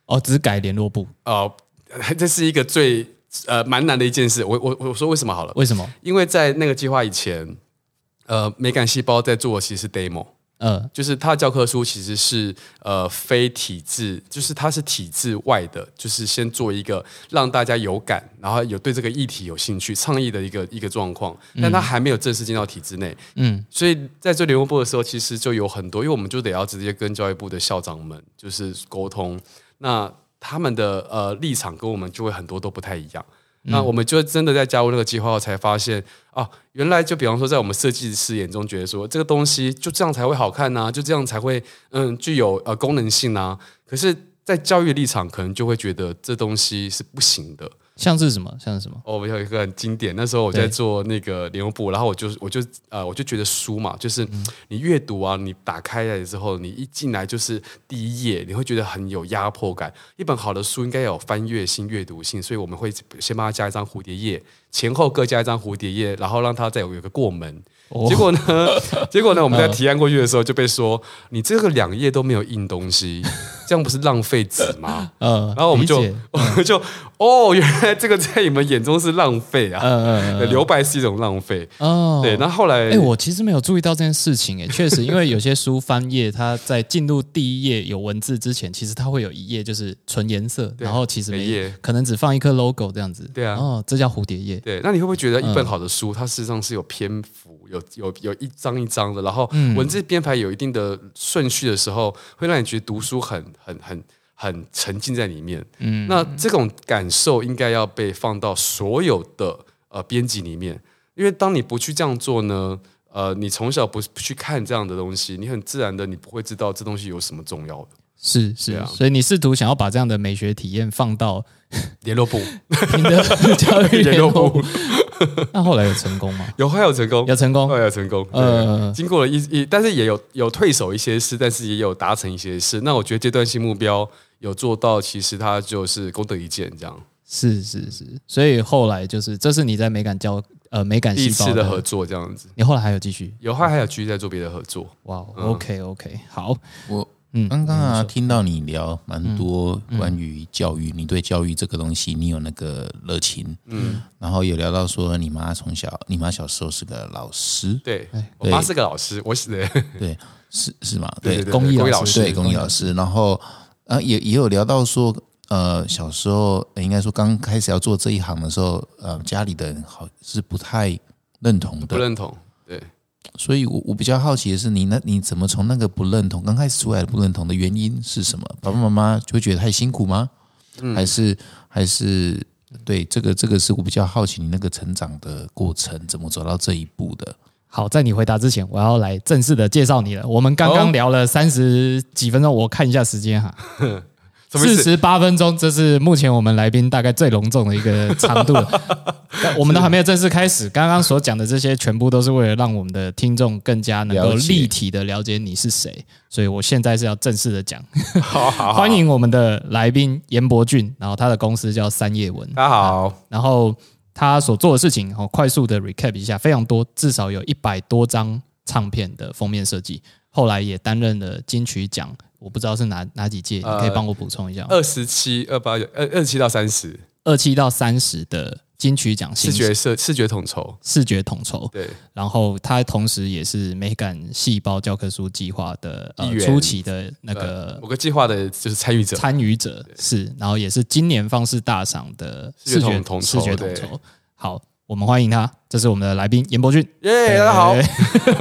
[SPEAKER 2] 哦，只改联络部？
[SPEAKER 1] 哦，[laughs] 这是一个最呃蛮难的一件事。我我我说为什么好了？
[SPEAKER 2] 为什么？
[SPEAKER 1] 因为在那个计划以前。呃，美感细胞在做的其实是 demo，嗯，就是它的教科书其实是呃非体制，就是它是体制外的，就是先做一个让大家有感，然后有对这个议题有兴趣、倡议的一个一个状况，但它还没有正式进到体制内，嗯，所以在做联络部的时候，其实就有很多，因为我们就得要直接跟教育部的校长们就是沟通，那他们的呃立场跟我们就会很多都不太一样。那我们就真的在加入那个计划后，才发现啊，原来就比方说，在我们设计师眼中，觉得说这个东西就这样才会好看呐，就这样才会嗯具有呃功能性呐。可是，在教育立场，可能就会觉得这东西是不行的。
[SPEAKER 2] 像是什么？像是什么？
[SPEAKER 1] 哦，我有一个很经典。那时候我在做那个联络部，然后我就我就呃，我就觉得书嘛，就是你阅读啊，你打开来之后，你一进来就是第一页，你会觉得很有压迫感。一本好的书应该有翻阅性、阅读性，所以我们会先帮他加一张蝴蝶页，前后各加一张蝴蝶页，然后让他再有一个过门。结果呢？[laughs] 结果呢？我们在提案过去的时候就被说，你这个两页都没有印东西，[laughs] 这样不是浪费纸吗？嗯，然后我们就 [laughs] 我们就哦，原来这个在你们眼中是浪费啊！嗯嗯，留白是一种浪费哦。对，那后来
[SPEAKER 2] 哎，我其实没有注意到这件事情哎，确实，因为有些书翻页，它在进入第一页有文字之前，其实它会有一页就是纯颜色，然后其实每页可能只放一颗 logo 这样子。
[SPEAKER 1] 对啊，
[SPEAKER 2] 哦，这叫蝴蝶页。
[SPEAKER 1] 对，那你会不会觉得一本好的书，它事实上是有篇幅？有有有一张一张的，然后文字编排有一定的顺序的时候，会让你觉得读书很很很很沉浸在里面。嗯，那这种感受应该要被放到所有的呃编辑里面，因为当你不去这样做呢，呃，你从小不不去看这样的东西，你很自然的你不会知道这东西有什么重要的。
[SPEAKER 2] 是是，
[SPEAKER 1] 啊。
[SPEAKER 2] 所以你试图想要把这样的美学体验放到
[SPEAKER 1] 联络部。
[SPEAKER 2] 你的教 [laughs] 育
[SPEAKER 1] 联络部。
[SPEAKER 2] 部，那后来有成功吗？
[SPEAKER 1] 有还有成功，
[SPEAKER 2] 有成功？
[SPEAKER 1] 后来有成功。
[SPEAKER 2] 呃
[SPEAKER 1] 呃，经过了一一，但是也有有退守一些事，但是也有达成一些事。那我觉得阶段性目标有做到，其实它就是功德一件这样。
[SPEAKER 2] 是是是，所以后来就是这是你在美感教呃美感
[SPEAKER 1] 第一
[SPEAKER 2] 细胞
[SPEAKER 1] 次的合，作这样子，
[SPEAKER 2] 你后来还有继续？
[SPEAKER 1] 有后来还有继续在做别的合作。
[SPEAKER 2] 哇
[SPEAKER 1] 嗯
[SPEAKER 2] ，OK OK，好，
[SPEAKER 3] 我
[SPEAKER 2] 嗯。
[SPEAKER 3] 刚刚啊听到你聊蛮多关于教育，你对教育这个东西你有那个热情，嗯，然后有聊到说你妈从小，你妈小时候是个老师，
[SPEAKER 1] 对
[SPEAKER 2] 哎。
[SPEAKER 1] 我妈是个老师，我是对 [laughs]
[SPEAKER 3] 对，是是吗？
[SPEAKER 1] 对对对
[SPEAKER 2] 公益老师
[SPEAKER 3] 对，公益老师。然后啊，也也有聊到说，呃，小时候呃应该说刚开始要做这一行的时候，呃，家里的人好是不太认同的，
[SPEAKER 1] 不认同。对，
[SPEAKER 3] 所以我我比较好奇的是，你那你怎么从那个不认同刚开始出来的不认同的原因是什么？爸爸妈妈就会觉得太辛苦吗？还是还是对这个这个是我比较好奇你那个成长的过程怎么走到这一步的？
[SPEAKER 2] 好，在你回答之前，我要来正式的介绍你了。我们刚
[SPEAKER 1] 哦
[SPEAKER 2] 刚聊了三十几分钟，我看一下时间哈？[laughs] 四十八分钟，这是目前我们来宾大概最隆重的一个长度了。[laughs] 我们都还没有正式开始，刚刚所讲的这些全部都是为了让我们的听众更加能够立体的了解你是谁，所以我现在是要正式的讲，
[SPEAKER 1] 好好好，
[SPEAKER 2] 欢迎我们的来宾严伯俊，然后他的公司叫三叶文，
[SPEAKER 1] 大家好。
[SPEAKER 2] 然后他所做的事情，哦，快速的 recap 一下，非常多，至少有一百多张唱片的封面设计。后来也担任了金曲奖，我不知道是哪哪几届，你可以帮我补充一下。
[SPEAKER 1] 二十七、二八二、二二七到三十，
[SPEAKER 2] 二七到三十的金曲奖
[SPEAKER 1] 视觉设视觉统筹。
[SPEAKER 2] 视觉统筹，
[SPEAKER 1] 对，
[SPEAKER 2] 然后他同时也是美感细胞教科书计划的初期的那个
[SPEAKER 1] 某个计划的就是参与者。
[SPEAKER 2] 参与者是，然后也是今年方式大赏的视
[SPEAKER 1] 视觉
[SPEAKER 2] 觉
[SPEAKER 1] 统
[SPEAKER 2] 视觉统筹。好，我们欢迎他，这是我们的来宾严伯俊。
[SPEAKER 1] 耶，大家好。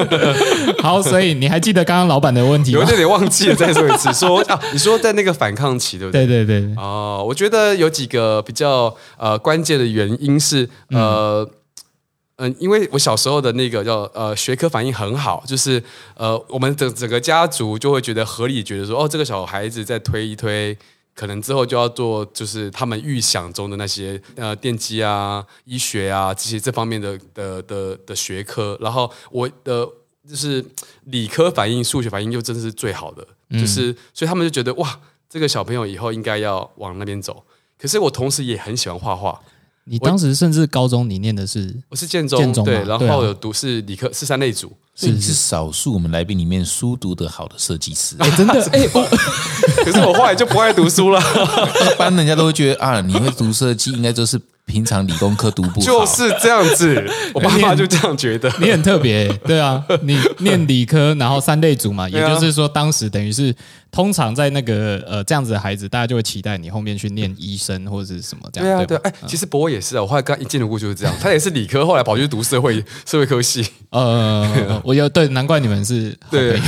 [SPEAKER 1] [laughs]
[SPEAKER 2] 好，所以你还记得刚刚老板的问题吗
[SPEAKER 1] 有一？点点忘记了，再说一次。说啊，你说在那个反抗期，对不对？
[SPEAKER 2] 对对对，
[SPEAKER 1] 哦，我觉得有几个比较呃关键的原因是呃。嗯，因为我小时候的那个叫呃学科反应很好，就是呃我们整整个家族就会觉得合理，觉得说哦这个小孩子再推一推，可能之后就要做就是他们预想中的那些呃电机啊、医学啊这些这方面的的的的学科，然后我的就是理科反应、数学反应又真的是最好的，就是所以他们就觉得哇，这个小朋友以后应该要往那边走。可是我同时也很喜欢画画，
[SPEAKER 2] 你当时甚至高中你念的是
[SPEAKER 1] 我是建中，
[SPEAKER 2] 建中
[SPEAKER 1] 对，然后有读是理科是三类组，
[SPEAKER 3] 所以你是少数我们来宾里面书读得好的设计师。
[SPEAKER 2] 哎，真的 [laughs] 哎，我 [laughs]
[SPEAKER 1] 可是我后来就不爱读书了，[laughs]
[SPEAKER 3] 一般人家都会觉得啊，你会读设计，应该就是平常理工科读不好。
[SPEAKER 1] 就是这样子，我爸妈就这样觉得。
[SPEAKER 2] 你很特别，对啊，你念理科，然后三类组嘛，也就是说，当时等于是通常在那个呃这样子的孩子，大家就会期待你后面去念医生或者是什么这样，
[SPEAKER 1] 对啊，对啊，哎，其实博也是啊，我后来刚一进入过就是这样，他也是理科，后来跑去读社会社会科系，
[SPEAKER 2] 呃，我有对，难怪你们是好朋
[SPEAKER 1] 对
[SPEAKER 2] 友。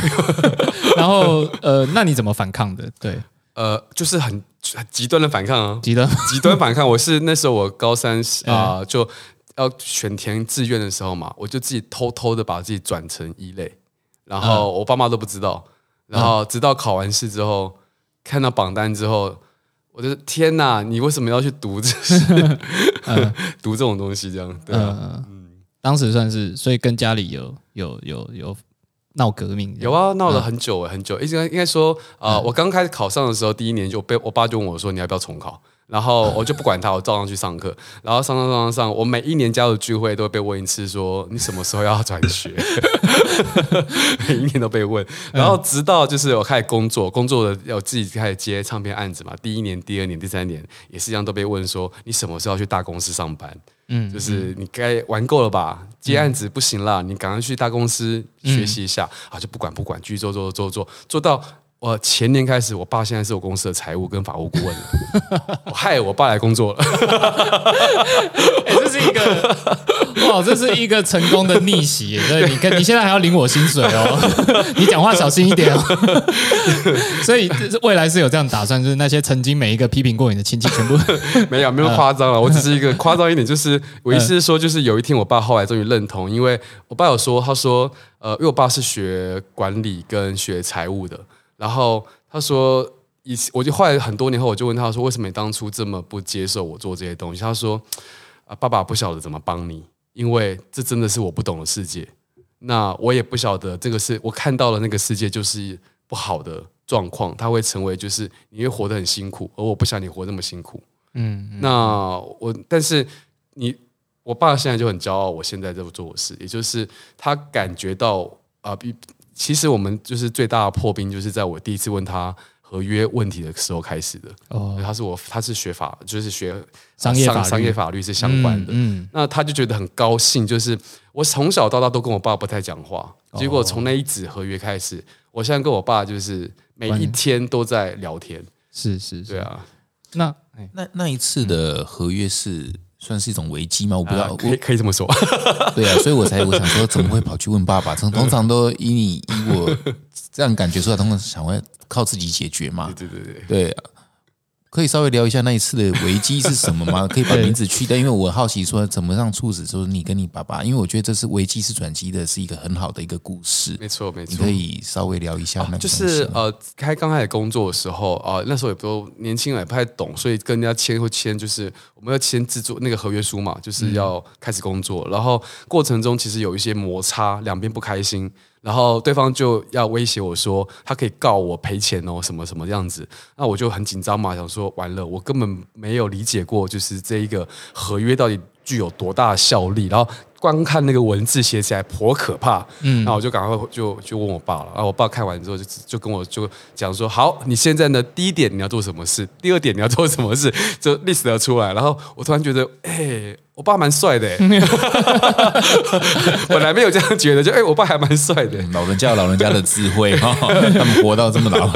[SPEAKER 2] [laughs] 然后呃，那你怎么反抗的？对，
[SPEAKER 1] 呃，就是很很极端的反抗啊，
[SPEAKER 2] 极端
[SPEAKER 1] 极端反抗。我是那时候我高三 [laughs] 啊、就要选填志愿的时候嘛，我就自己偷偷的把自己转成一类，然后我爸妈都不知道，然后直到考完试之后，看到榜单之后，我就天哪，你为什么要去读这些、[laughs] 读这种东西？这样对啊。
[SPEAKER 2] 呃，当时算是，所以跟家里有有有有闹革命，
[SPEAKER 1] 有啊，闹了很久欸很久。应该应该说，呃，我刚开始考上的时候，第一年就被我爸就问我说：“你要不要重考？”然后 [laughs] 我就不管他，我照样去上课。然后上上上上上，我每一年家族聚会都会被问一次，说你什么时候要转学？[laughs] 每一年都被问。然后直到就是我开始工作，工作的要自己开始接唱片案子嘛。第一年、第二年、第三年也是一样，都被问说你什么时候要去大公司上班？嗯，就是你该玩够了吧？接案子不行了，你赶快去大公司学习一下、啊！就不管不管，继续做做做做做到我前年开始，我爸现在是我公司的财务跟法务顾问了，[laughs] 我害我爸来工作了。[laughs]
[SPEAKER 2] 哎、这是一个哇，这是一个成功的逆袭耶！对，你跟你现在还要领我薪水哦，[laughs] 你讲话小心一点哦。所以未来是有这样打算，就是那些曾经每一个批评过你的亲戚，全部
[SPEAKER 1] 没有没有夸张了，我只是一个夸张一点，就是我意思是说，就是有一天我爸后来终于认同，因为我爸有说，他说，呃，因为我爸是学管理跟学财务的，然后他说，以我就后来很多年后，我就问他说：“为什么你当初这么不接受我做这些东西？”他说：“啊，爸爸不晓得怎么帮你，因为这真的是我不懂的世界。那我也不晓得这个是我看到了那个世界就是不好的状况，它会成为就是你会活得很辛苦，而我不想你活那么辛苦。嗯，那我但是你我爸现在就很骄傲，我现在在做我事，也就是他感觉到啊，比其实我们就是最大的破冰，就是在我第一次问他。合约问题的时候开始的哦，他是我，他是学法，就是学
[SPEAKER 2] 商业法
[SPEAKER 1] 商业法律是相关的。嗯，那他就觉得很高兴，就是我从小到大都跟我爸不太讲话，结果从那一纸合约开始，我现在跟我爸就是每一天都在聊天。
[SPEAKER 2] 是是，
[SPEAKER 1] 对啊。
[SPEAKER 3] 那那那一次的合约是算是一种危机吗？我不知道，
[SPEAKER 1] 可以可以这么说。[laughs]
[SPEAKER 3] 对啊，所以我才我想说，怎么会跑去问爸爸？通 [laughs] 通常都以你以我这样感觉出来，通常想问。靠自己解决嘛？
[SPEAKER 1] 对对对
[SPEAKER 3] 对，可以稍微聊一下那一次的危机是什么吗？[laughs] 可以把名字去掉，因为我好奇说怎么让促使说你跟你爸爸，因为我觉得这是危机是转机的，是一个很好的一个故事。
[SPEAKER 1] 没错没错，
[SPEAKER 3] 你可以稍微聊一下。
[SPEAKER 1] 就是呃，开刚开始工作的时候啊，那时候也不年轻也不太懂，所以跟人家签会签，就是我们要签制作那个合约书嘛，就是要开始工作，然后过程中其实有一些摩擦，两边不开心。然后对方就要威胁我说，他可以告我赔钱哦，什么什么样子？那我就很紧张嘛，想说完了，我根本没有理解过，就是这一个合约到底具有多大的效力。然后光看那个文字写起来颇可怕，嗯，那我就赶快就就问我爸了。然后我爸看完之后就就跟我就讲说，好，你现在呢，第一点你要做什么事，第二点你要做什么事，就 list 出来。然后我突然觉得，哎。我爸蛮帅的，[laughs] 本来没有这样觉得，就哎，我爸还蛮帅的。
[SPEAKER 3] 老人家有老人家的智慧哈，[laughs] 他们活到这么老，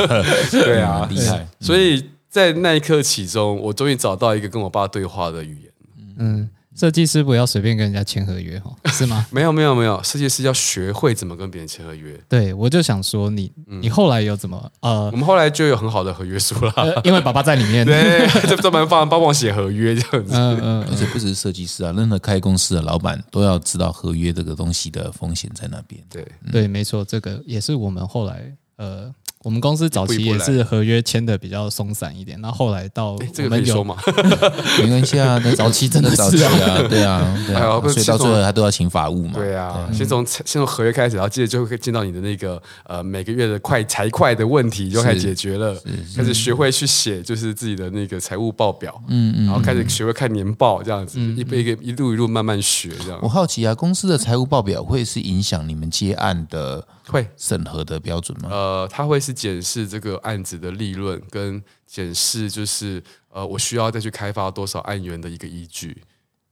[SPEAKER 1] 对啊，
[SPEAKER 3] 厉害。
[SPEAKER 1] 所以在那一刻起中，我终于找到一个跟我爸对话的语言。嗯。
[SPEAKER 2] 设计师不要随便跟人家签合约哈，[laughs] 是吗？
[SPEAKER 1] 没有没有没有，设计师要学会怎么跟别人签合约。
[SPEAKER 2] 对，我就想说你，你后来有怎么呃？
[SPEAKER 1] 我们后来就有很好的合约书了，
[SPEAKER 2] 因为爸爸在里面，[laughs]
[SPEAKER 1] 对，就专门帮帮我写合约这样子。嗯
[SPEAKER 3] 嗯，而且不只是设计师啊，任何开公司的老板都要知道合约这个东西的风险在那边。
[SPEAKER 1] 对
[SPEAKER 2] 对，没错，这个也是我们后来呃。我们公司早期也是合约签的比较松散一点，那后来到
[SPEAKER 1] 这个可以说吗？[laughs]
[SPEAKER 3] 没关系啊，[laughs] 早期真的早期啊，对啊，对啊，所以到最后他都要请法务嘛。
[SPEAKER 1] 对啊，先从先从合约开始，然后接着就会见到你的那个呃每个月的快财会的问题就开始解决了，开始学会去写就是自己的那个财务报表，嗯嗯，然后开始学会看年报这样子，一个一个一路一路慢慢学这样。
[SPEAKER 3] 我好奇啊，公司的财务报表会是影响你们接案的？
[SPEAKER 1] 会
[SPEAKER 3] 审核的标准吗？
[SPEAKER 1] 呃，他会是检视这个案子的利润，跟检视就是呃，我需要再去开发多少案源的一个依据。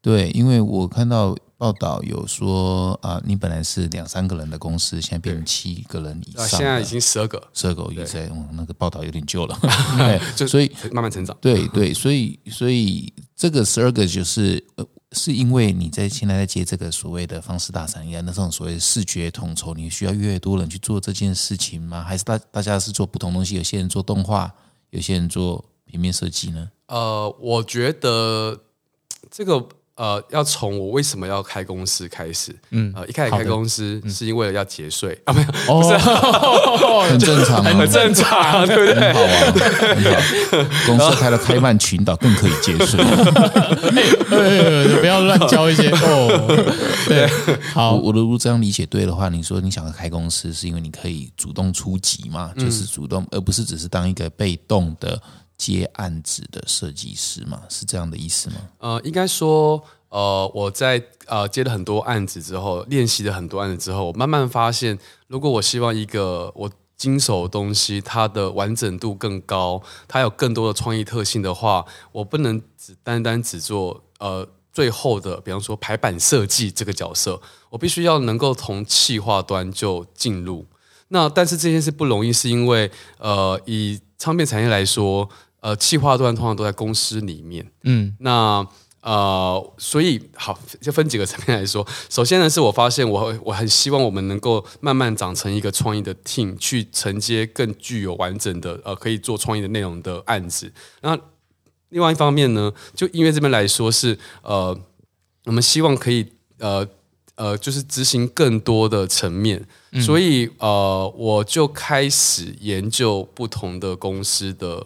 [SPEAKER 3] 对，因为我看到报道有说啊，你本来是两三个人的公司，现在变成七个人以上，
[SPEAKER 1] 现在已经十二个，
[SPEAKER 3] 十二个以上。嗯，那个报道有点旧了，[laughs] 对，[laughs] 所以
[SPEAKER 1] 慢慢成长。
[SPEAKER 3] 对对，所以所以这个十二个就是呃。是因为你在现在在接这个所谓的方式大产业，那种所谓视觉统筹，你需要越多人去做这件事情吗？还是大大家是做不同东西？有些人做动画，有些人做平面设计呢？
[SPEAKER 1] 呃，我觉得这个。呃，要从我为什么要开公司开始。嗯，呃，一开始开公司是因为要节税啊，没有，不是，[laughs]
[SPEAKER 3] 很正常，
[SPEAKER 1] 很正常，对不对？
[SPEAKER 3] 很好啊，很好。公司开了开曼群岛，更可以节税。
[SPEAKER 2] 不要乱教一些哦。对，好，
[SPEAKER 3] 我如果这样理解对的话，你说你想要开公司，是因为你可以主动出击嘛？就是主动，而不是只是当一个被动的。接案子的设计师吗，是这样的意思吗？
[SPEAKER 1] 呃，应该说，呃，我在呃接了很多案子之后，练习了很多案子之后，我慢慢发现，如果我希望一个我经手的东西，它的完整度更高，它有更多的创意特性的话，我不能只单单只做呃最后的，比方说排版设计这个角色，我必须要能够从企划端就进入。那但是这件事不容易，是因为呃以唱片产业来说。呃，企划端通常都在公司里面，嗯，那呃，所以好，就分几个层面来说。首先呢，是我发现我我很希望我们能够慢慢长成一个创意的 team，去承接更具有完整的呃可以做创意的内容的案子。那另外一方面呢，就音乐这边来说是呃，我们希望可以呃呃，就是执行更多的层面，所以呃，我就开始研究不同的公司的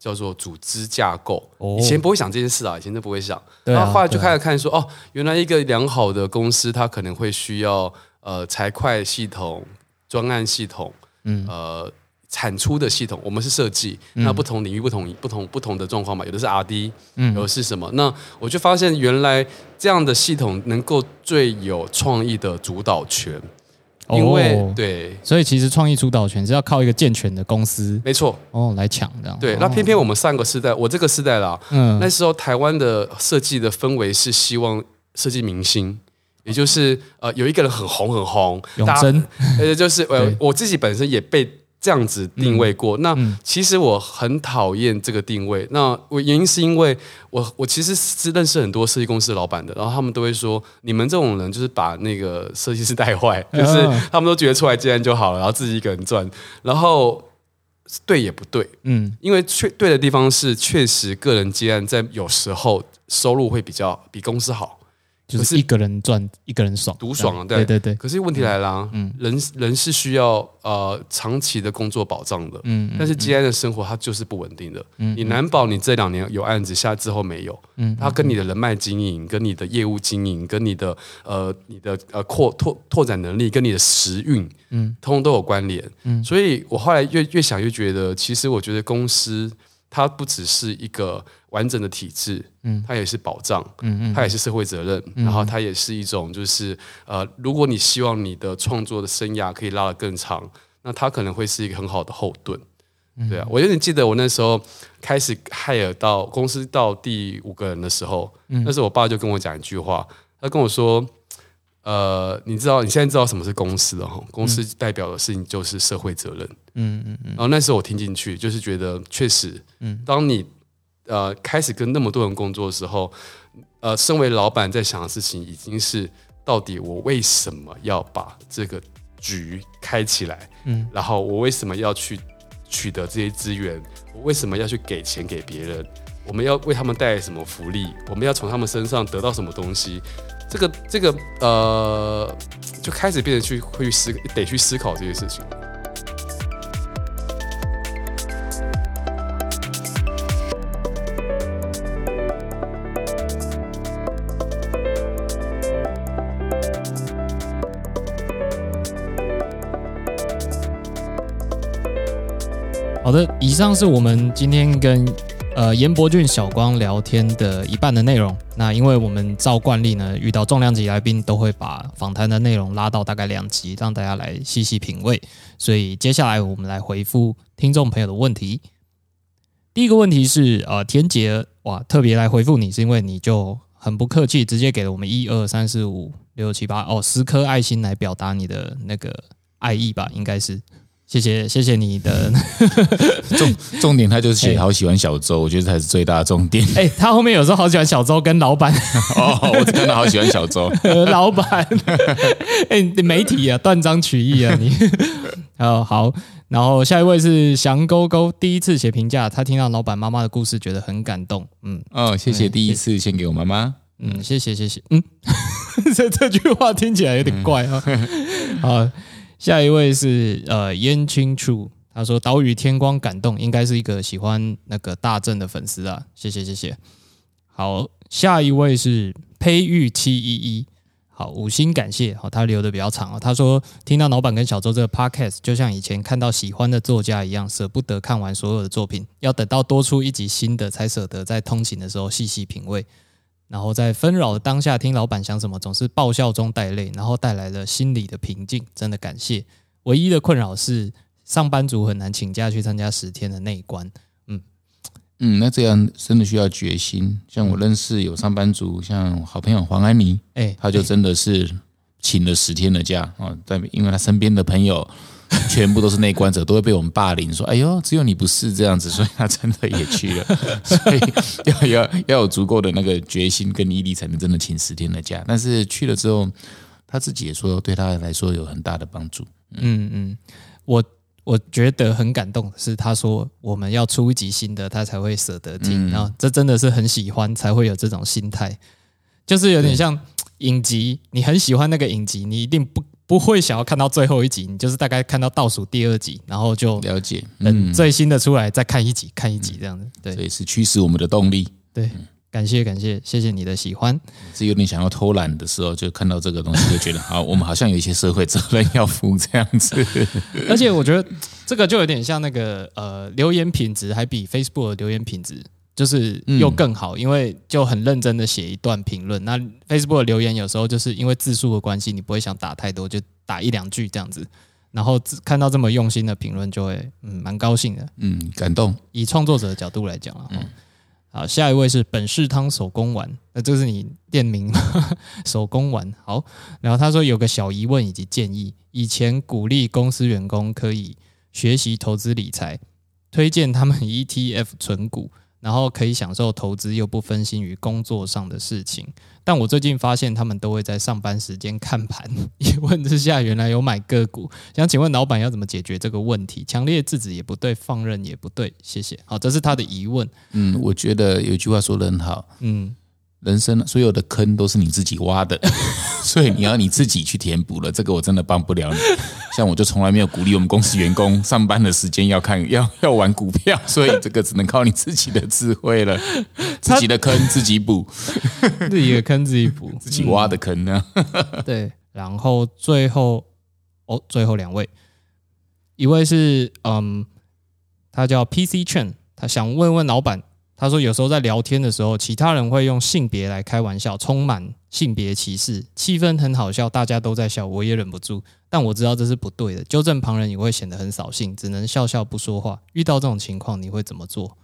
[SPEAKER 1] 叫做组织架构。
[SPEAKER 2] 哦
[SPEAKER 1] 以前不会想这件事啊，以前都不会想。
[SPEAKER 2] 对啊
[SPEAKER 1] 然后后来就开始看说，哦，原来一个良好的公司，它可能会需要呃财会系统、专案系统，嗯，呃。产出的系统，我们是设计，那不同领域不同不同不同的状况嘛，有的是 R D，嗯，有的是什么？那我就发现原来这样的系统能够最有创意的主导权，因为、
[SPEAKER 2] 哦
[SPEAKER 1] 对，
[SPEAKER 2] 所以其实创意主导权是要靠一个健全的公司
[SPEAKER 1] 没错，
[SPEAKER 2] 哦来抢这样。
[SPEAKER 1] 对。
[SPEAKER 2] 哦
[SPEAKER 1] 那偏偏我们上个世代，我这个世代啦，
[SPEAKER 2] 嗯
[SPEAKER 1] 那时候台湾的设计的氛围是希望设计明星。也就是呃，有一个人很红很红，
[SPEAKER 2] 永贞
[SPEAKER 1] 呃，就是呃，[laughs] 我自己本身也被这样子定位过。那其实我很讨厌这个定位。那我原因是因为我我其实是认识很多设计公司的老板的，然后他们都会说，你们这种人就是把那个设计师带坏，[laughs] 就是
[SPEAKER 2] 嗯
[SPEAKER 1] 他们都觉得出来接案就好了，然后自己一个人赚，然后对也不对，
[SPEAKER 2] 嗯
[SPEAKER 1] 因为确对的地方是确实个人接案在有时候收入会比较比公司好。
[SPEAKER 2] 就是一个人赚一个人爽，
[SPEAKER 1] 独爽啊
[SPEAKER 2] 对。
[SPEAKER 1] 对
[SPEAKER 2] 对对，
[SPEAKER 1] 可是问题来啦，人人是需要呃长期的工作保障的，
[SPEAKER 2] 嗯
[SPEAKER 1] 但是接案的生活它就是不稳定的，嗯你难保你这两年有案子，下之后没有，
[SPEAKER 2] 嗯
[SPEAKER 1] 它跟你的人脉经营、跟你的业务经营、跟你的呃你的呃扩拓拓展能力、跟你的时运，嗯，通通都有关联，嗯，所以我后来越越想越觉得，其实我觉得公司它不只是一个完整的体制，嗯，它也是保障，嗯嗯，它也是社会责任，然后它也是一种就是呃，如果你希望你的创作的生涯可以拉得更长，那它可能会是一个很好的后盾。对啊，我有点记得我那时候开始 hire 到公司到第五个人的时候，那时候我爸就跟我讲一句话，他跟我说：“呃，你知道你现在知道什么是公司了哈？公司代表的事情就是社会责任。”
[SPEAKER 2] 嗯嗯嗯
[SPEAKER 1] 然后那时候我听进去，就是觉得确实，嗯，当你呃开始跟那么多人工作的时候，呃，身为老板在想的事情已经是到底我为什么要把这个局开起来，嗯，然后我为什么要去取得这些资源，我为什么要去给钱给别人，我们要为他们带来什么福利，我们要从他们身上得到什么东西。这个这个呃，就开始变得去会去思得去思考这些事情。
[SPEAKER 2] 好的，以上是我们今天跟呃严伯俊、小光聊天的一半的内容。那因为我们照惯例呢，遇到重量级来宾都会把访谈的内容拉到大概两集，让大家来细细品味。所以接下来我们来回复听众朋友的问题。第一个问题是，呃，田杰哇，特别来回复你，是因为你就很不客气，直接给了我们一二三四五六七八哦十颗爱心来表达你的那个爱意吧，应该是。谢谢谢谢你的，[laughs]
[SPEAKER 3] 重重点他就是写好喜欢小周，我觉得才是最大的重点。
[SPEAKER 2] 哎、他后面有时候好喜欢小周跟老板，
[SPEAKER 3] 哦，我只看到好喜欢小周，[laughs]
[SPEAKER 2] 老板，[laughs] 哎、你媒体啊，断章取义啊你。哦好，然后下一位是翔勾勾，第一次写评价，他听到老板妈妈的故事，觉得很感动。嗯
[SPEAKER 3] 哦，谢谢第一次献给我妈妈。
[SPEAKER 2] 嗯，谢谢谢谢。嗯，这这句话听起来有点怪啊。好，下一位是呃燕青处，他说岛屿天光感动，应该是一个喜欢那个大正的粉丝啊。谢谢谢谢。好，下一位是佩玉七一一。好，五星感谢。好，他留的比较长哦。他说，听到老板跟小周这个 podcast，就像以前看到喜欢的作家一样，舍不得看完所有的作品，要等到多出一集新的，才舍得在通勤的时候细细品味。然后在纷扰的当下，听老板想什么，总是爆笑中带泪，然后带来了心理的平静。真的感谢。唯一的困扰是，上班族很难请假去参加十天的那一关。
[SPEAKER 3] 嗯，那这样真的需要决心。像我认识有上班族，像好朋友黄安妮，
[SPEAKER 2] 哎，
[SPEAKER 3] 他就真的是请了十天的假啊，在因为他身边的朋友 [laughs] 全部都是内观者，都会被我们霸凌，说：“哎呦，只有你不是这样子。”所以他真的也去了，[laughs] 所以要要要有足够的那个决心跟毅力，才能真的请十天的假。但是去了之后，他自己也说，对他来说有很大的帮助。
[SPEAKER 2] 嗯嗯，我我觉得很感动，是他说我们要出一集新的，他才会舍得听。然后这真的是很喜欢，才会有这种心态，就是有点像影集，你很喜欢那个影集，你一定不不会想要看到最后一集，你就是大概看到倒数第二集，然后就
[SPEAKER 3] 了解，
[SPEAKER 2] 等最新的出来再看一集，看一集这样子。对
[SPEAKER 3] 这也是驱使我们的动力。
[SPEAKER 2] 对，感谢感谢，谢谢你的喜欢。
[SPEAKER 3] 是有点想要偷懒的时候，就看到这个东西，就觉得好，我们好像有一些社会责任要负这样子。[laughs]
[SPEAKER 2] 而且我觉得这个就有点像那个呃留言品质，还比 Facebook 的留言品质就是又更好，因为就很认真的写一段评论。那 Facebook 的留言有时候就是因为字数的关系，你不会想打太多，就打一两句这样子。然后看到这么用心的评论，就会嗯蛮高兴的。
[SPEAKER 3] 嗯，感动。
[SPEAKER 2] 以创作者的角度来讲啊，好，下一位是本市汤手工丸，那这是你店名吗？手工丸。好，然后他说有个小疑问以及建议，以前鼓励公司员工可以学习投资理财，推荐他们 ETF 存股，然后可以享受投资又不分心于工作上的事情。但我最近发现他们都会在上班时间看盘，一问之下原来有买个股，想请问老板要怎么解决这个问题？强烈制止也不对，放任也不对，谢谢。好，这是他的疑问。
[SPEAKER 3] 嗯，我觉得有句话说的很好，
[SPEAKER 2] 嗯，
[SPEAKER 3] 人生所有的坑都是你自己挖的，[laughs] 所以你要你自己去填补了。这个我真的帮不了你。像我就从来没有鼓励我们公司员工上班的时间要看 [laughs] 要要玩股票，[laughs] 所以这个只能靠你自己的智慧了。自己的坑自己补，
[SPEAKER 2] 自己的坑自己补，
[SPEAKER 3] 自己挖的坑呢？
[SPEAKER 2] 对，然后最后哦，最后两位，一位是嗯，他叫 PC 券，他想问问老板，他说有时候在聊天的时候，其他人会用性别来开玩笑，充满性别歧视，气氛很好笑，大家都在笑，我也忍不住，但我知道这是不对的，纠正旁人也会显得很扫兴，只能笑笑不说话。遇到这种情况，你会怎么做？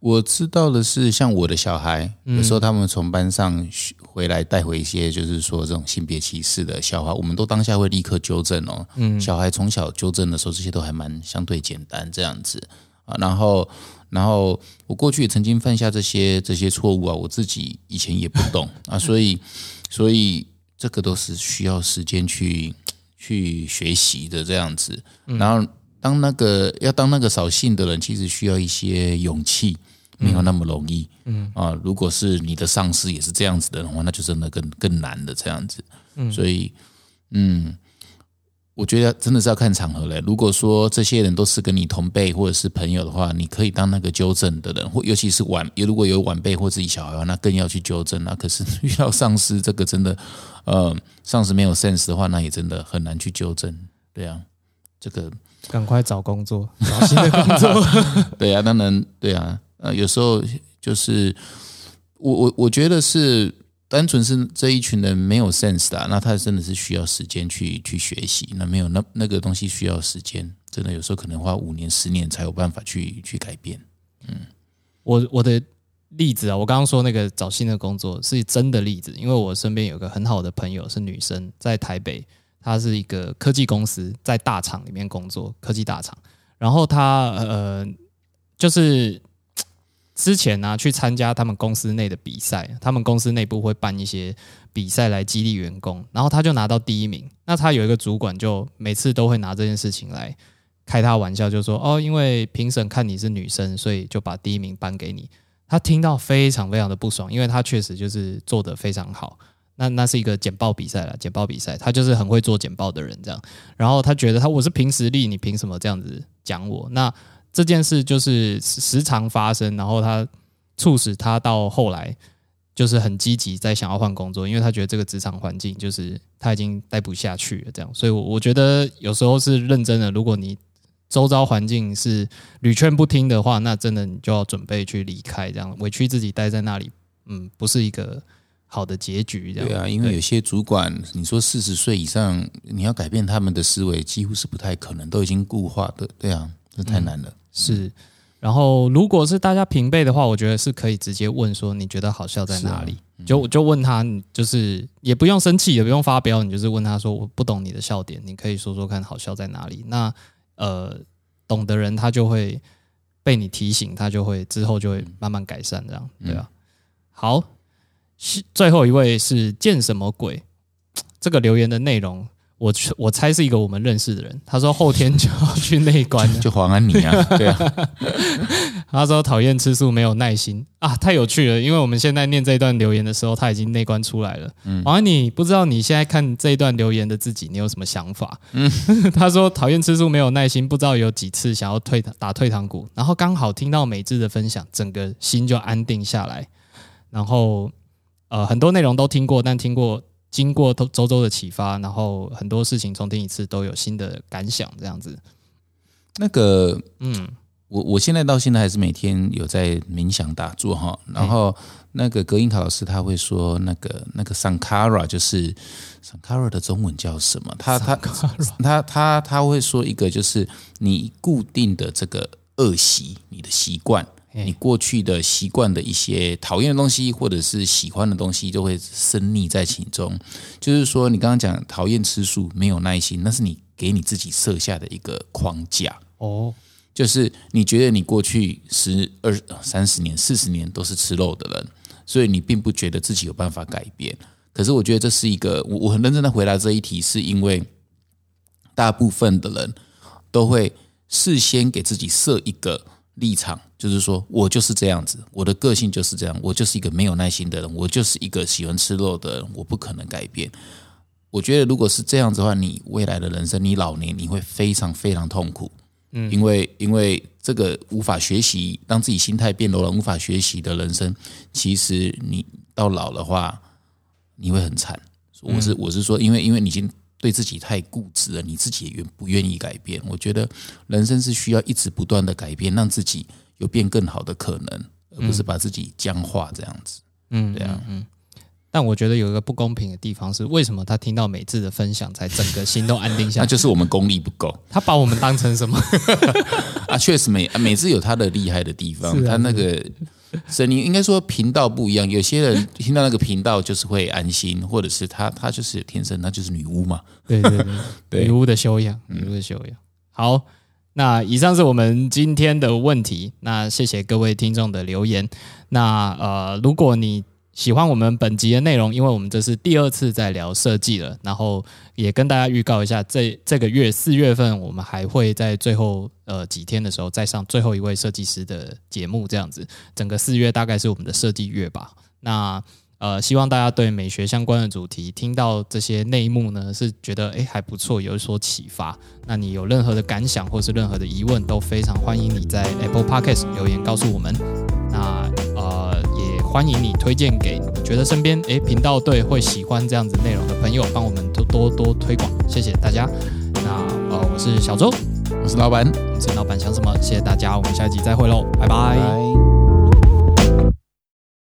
[SPEAKER 3] 我知道的是，像我的小孩，有时候他们从班上回来带回一些，就是说这种性别歧视的笑话，我们都当下会立刻纠正哦。嗯，小孩从小纠正的时候，这些都还蛮相对简单这样子啊。然后，然后我过去也曾经犯下这些这些错误啊，我自己以前也不懂 [laughs] 啊，所以，所以这个都是需要时间去去学习的这样子。然后，当那个要当那个扫兴的人，其实需要一些勇气。没有那么容易，嗯啊，如果是你的上司也是这样子的话，那就真的更更难的这样子，嗯，所以，嗯，我觉得真的是要看场合嘞。如果说这些人都是跟你同辈或者是朋友的话，你可以当那个纠正的人，或尤其是晚，如果有晚辈或自己小孩，那更要去纠正啊。可是遇到上司这个真的，呃，上司没有 sense 的话，那也真的很难去纠正。对啊，这个
[SPEAKER 2] 赶快找工作，找新的工作。[laughs]
[SPEAKER 3] 对啊，当然，对啊。呃，有时候就是我我我觉得是单纯是这一群人没有 sense 的，那他真的是需要时间去去学习，那没有那那个东西需要时间，真的有时候可能花五年十年才有办法去去改变。嗯，
[SPEAKER 2] 我我的例子啊，我刚刚说那个找新的工作是真的例子，因为我身边有个很好的朋友是女生，在台北，她是一个科技公司，在大厂里面工作，科技大厂，然后她呃就是。之前呢，去参加他们公司内的比赛，他们公司内部会办一些比赛来激励员工，然后他就拿到第一名。那他有一个主管，就每次都会拿这件事情来开他玩笑，就说：“哦，因为评审看你是女生，所以就把第一名颁给你。”他听到非常非常的不爽，因为他确实就是做的非常好。那那是一个简报比赛了，简报比赛，他就是很会做简报的人这样。然后他觉得他我是凭实力，你凭什么这样子讲我？那这件事就是时常发生，然后他促使他到后来就是很积极在想要换工作，因为他觉得这个职场环境就是他已经待不下去了。这样，所以我我觉得有时候是认真的。如果你周遭环境是屡劝不听的话，那真的你就要准备去离开，这样委屈自己待在那里，嗯，不是一个好的结局。这样
[SPEAKER 3] 对啊，因为有些主管，你说四十岁以上，你要改变他们的思维，几乎是不太可能，都已经固化的。对啊，这太难了。
[SPEAKER 2] 是，然后如果是大家平辈的话，我觉得是可以直接问说你觉得好笑在哪里？就就问他，就是也不用生气，也不用发飙，你就是问他说我不懂你的笑点，你可以说说看好笑在哪里？那呃，懂的人他就会被你提醒，他就会之后就会慢慢改善，这样对吧？好，最后一位是见什么鬼？这个留言的内容。我我猜是一个我们认识的人，他说后天就要去内关，[laughs]
[SPEAKER 3] 就黄安妮啊，[laughs] 对啊。
[SPEAKER 2] 他说讨厌吃素，没有耐心啊，太有趣了。因为我们现在念这一段留言的时候，他已经内观出来了。嗯，黄安妮，不知道你现在看这一段留言的自己，你有什么想法？嗯，[laughs] 他说讨厌吃素，没有耐心，不知道有几次想要退打退堂鼓，然后刚好听到美智的分享，整个心就安定下来。然后呃，很多内容都听过，但听过经过周周的启发，然后很多事情重听一次都有新的感想，这样子。
[SPEAKER 3] 那个，嗯。我我现在到现在还是每天有在冥想打坐哈，然后那个格音卡老师他会说那个那个 sankara 就是 sankara 的中文叫什么？他他他他他会说一个就是你固定的这个恶习，你的习惯，你过去的习惯的一些讨厌的东西或者是喜欢的东西，就会深溺在其中。就是说，你刚刚讲讨厌吃素，没有耐心，那是你给你自己设下的一个框架哦。就是你觉得你过去十二三十年、四十年都是吃肉的人，所以你并不觉得自己有办法改变。可是我觉得这是一个，我我很认真的回答这一题，是因为大部分的人都会事先给自己设一个立场，就是说我就是这样子，我的个性就是这样，我就是一个没有耐心的人，我就是一个喜欢吃肉的人，我不可能改变。我觉得如果是这样子的话，你未来的人生，你老年你会非常非常痛苦。嗯，因为因为这个无法学习，当自己心态变柔了，无法学习的人生，其实你到老的话，你会很惨。我是我是说，因为因为你已经对自己太固执了，你自己也愿不愿意改变？我觉得人生是需要一直不断的改变，让自己有变更好的可能，而不是把自己僵化这样子。嗯，对啊，嗯。
[SPEAKER 2] 但我觉得有一个不公平的地方是，为什么他听到美智的分享，才整个心都安定下来？[laughs]
[SPEAKER 3] 那就是我们功力不够。
[SPEAKER 2] 他把我们当成什么？[laughs]
[SPEAKER 3] 啊，确实美美智有他的厉害的地方。他那个声音，应该说频道不一样。有些人听到那个频道就是会安心，或者是他他就是天生，那就是女巫嘛。
[SPEAKER 2] 对对 [laughs] 对，女巫的修养，女巫的修养。好，那以上是我们今天的问题。那谢谢各位听众的留言。那呃，如果你喜欢我们本集的内容，因为我们这是第二次在聊设计了，然后也跟大家预告一下，这这个月四月份我们还会在最后呃几天的时候再上最后一位设计师的节目，这样子，整个四月大概是我们的设计月吧。那呃，希望大家对美学相关的主题听到这些内幕呢，是觉得诶还不错，有所启发。那你有任何的感想或是任何的疑问，都非常欢迎你在 Apple Podcast 留言告诉我们。那呃。也欢迎你推荐给觉得身边诶频道对会喜欢这样子内容的朋友，帮我们多多多推广，谢谢大家。那呃，我是小周，
[SPEAKER 3] 我是老板，
[SPEAKER 2] 我是老板想什么？谢谢大家，我们下一集再会喽，拜拜。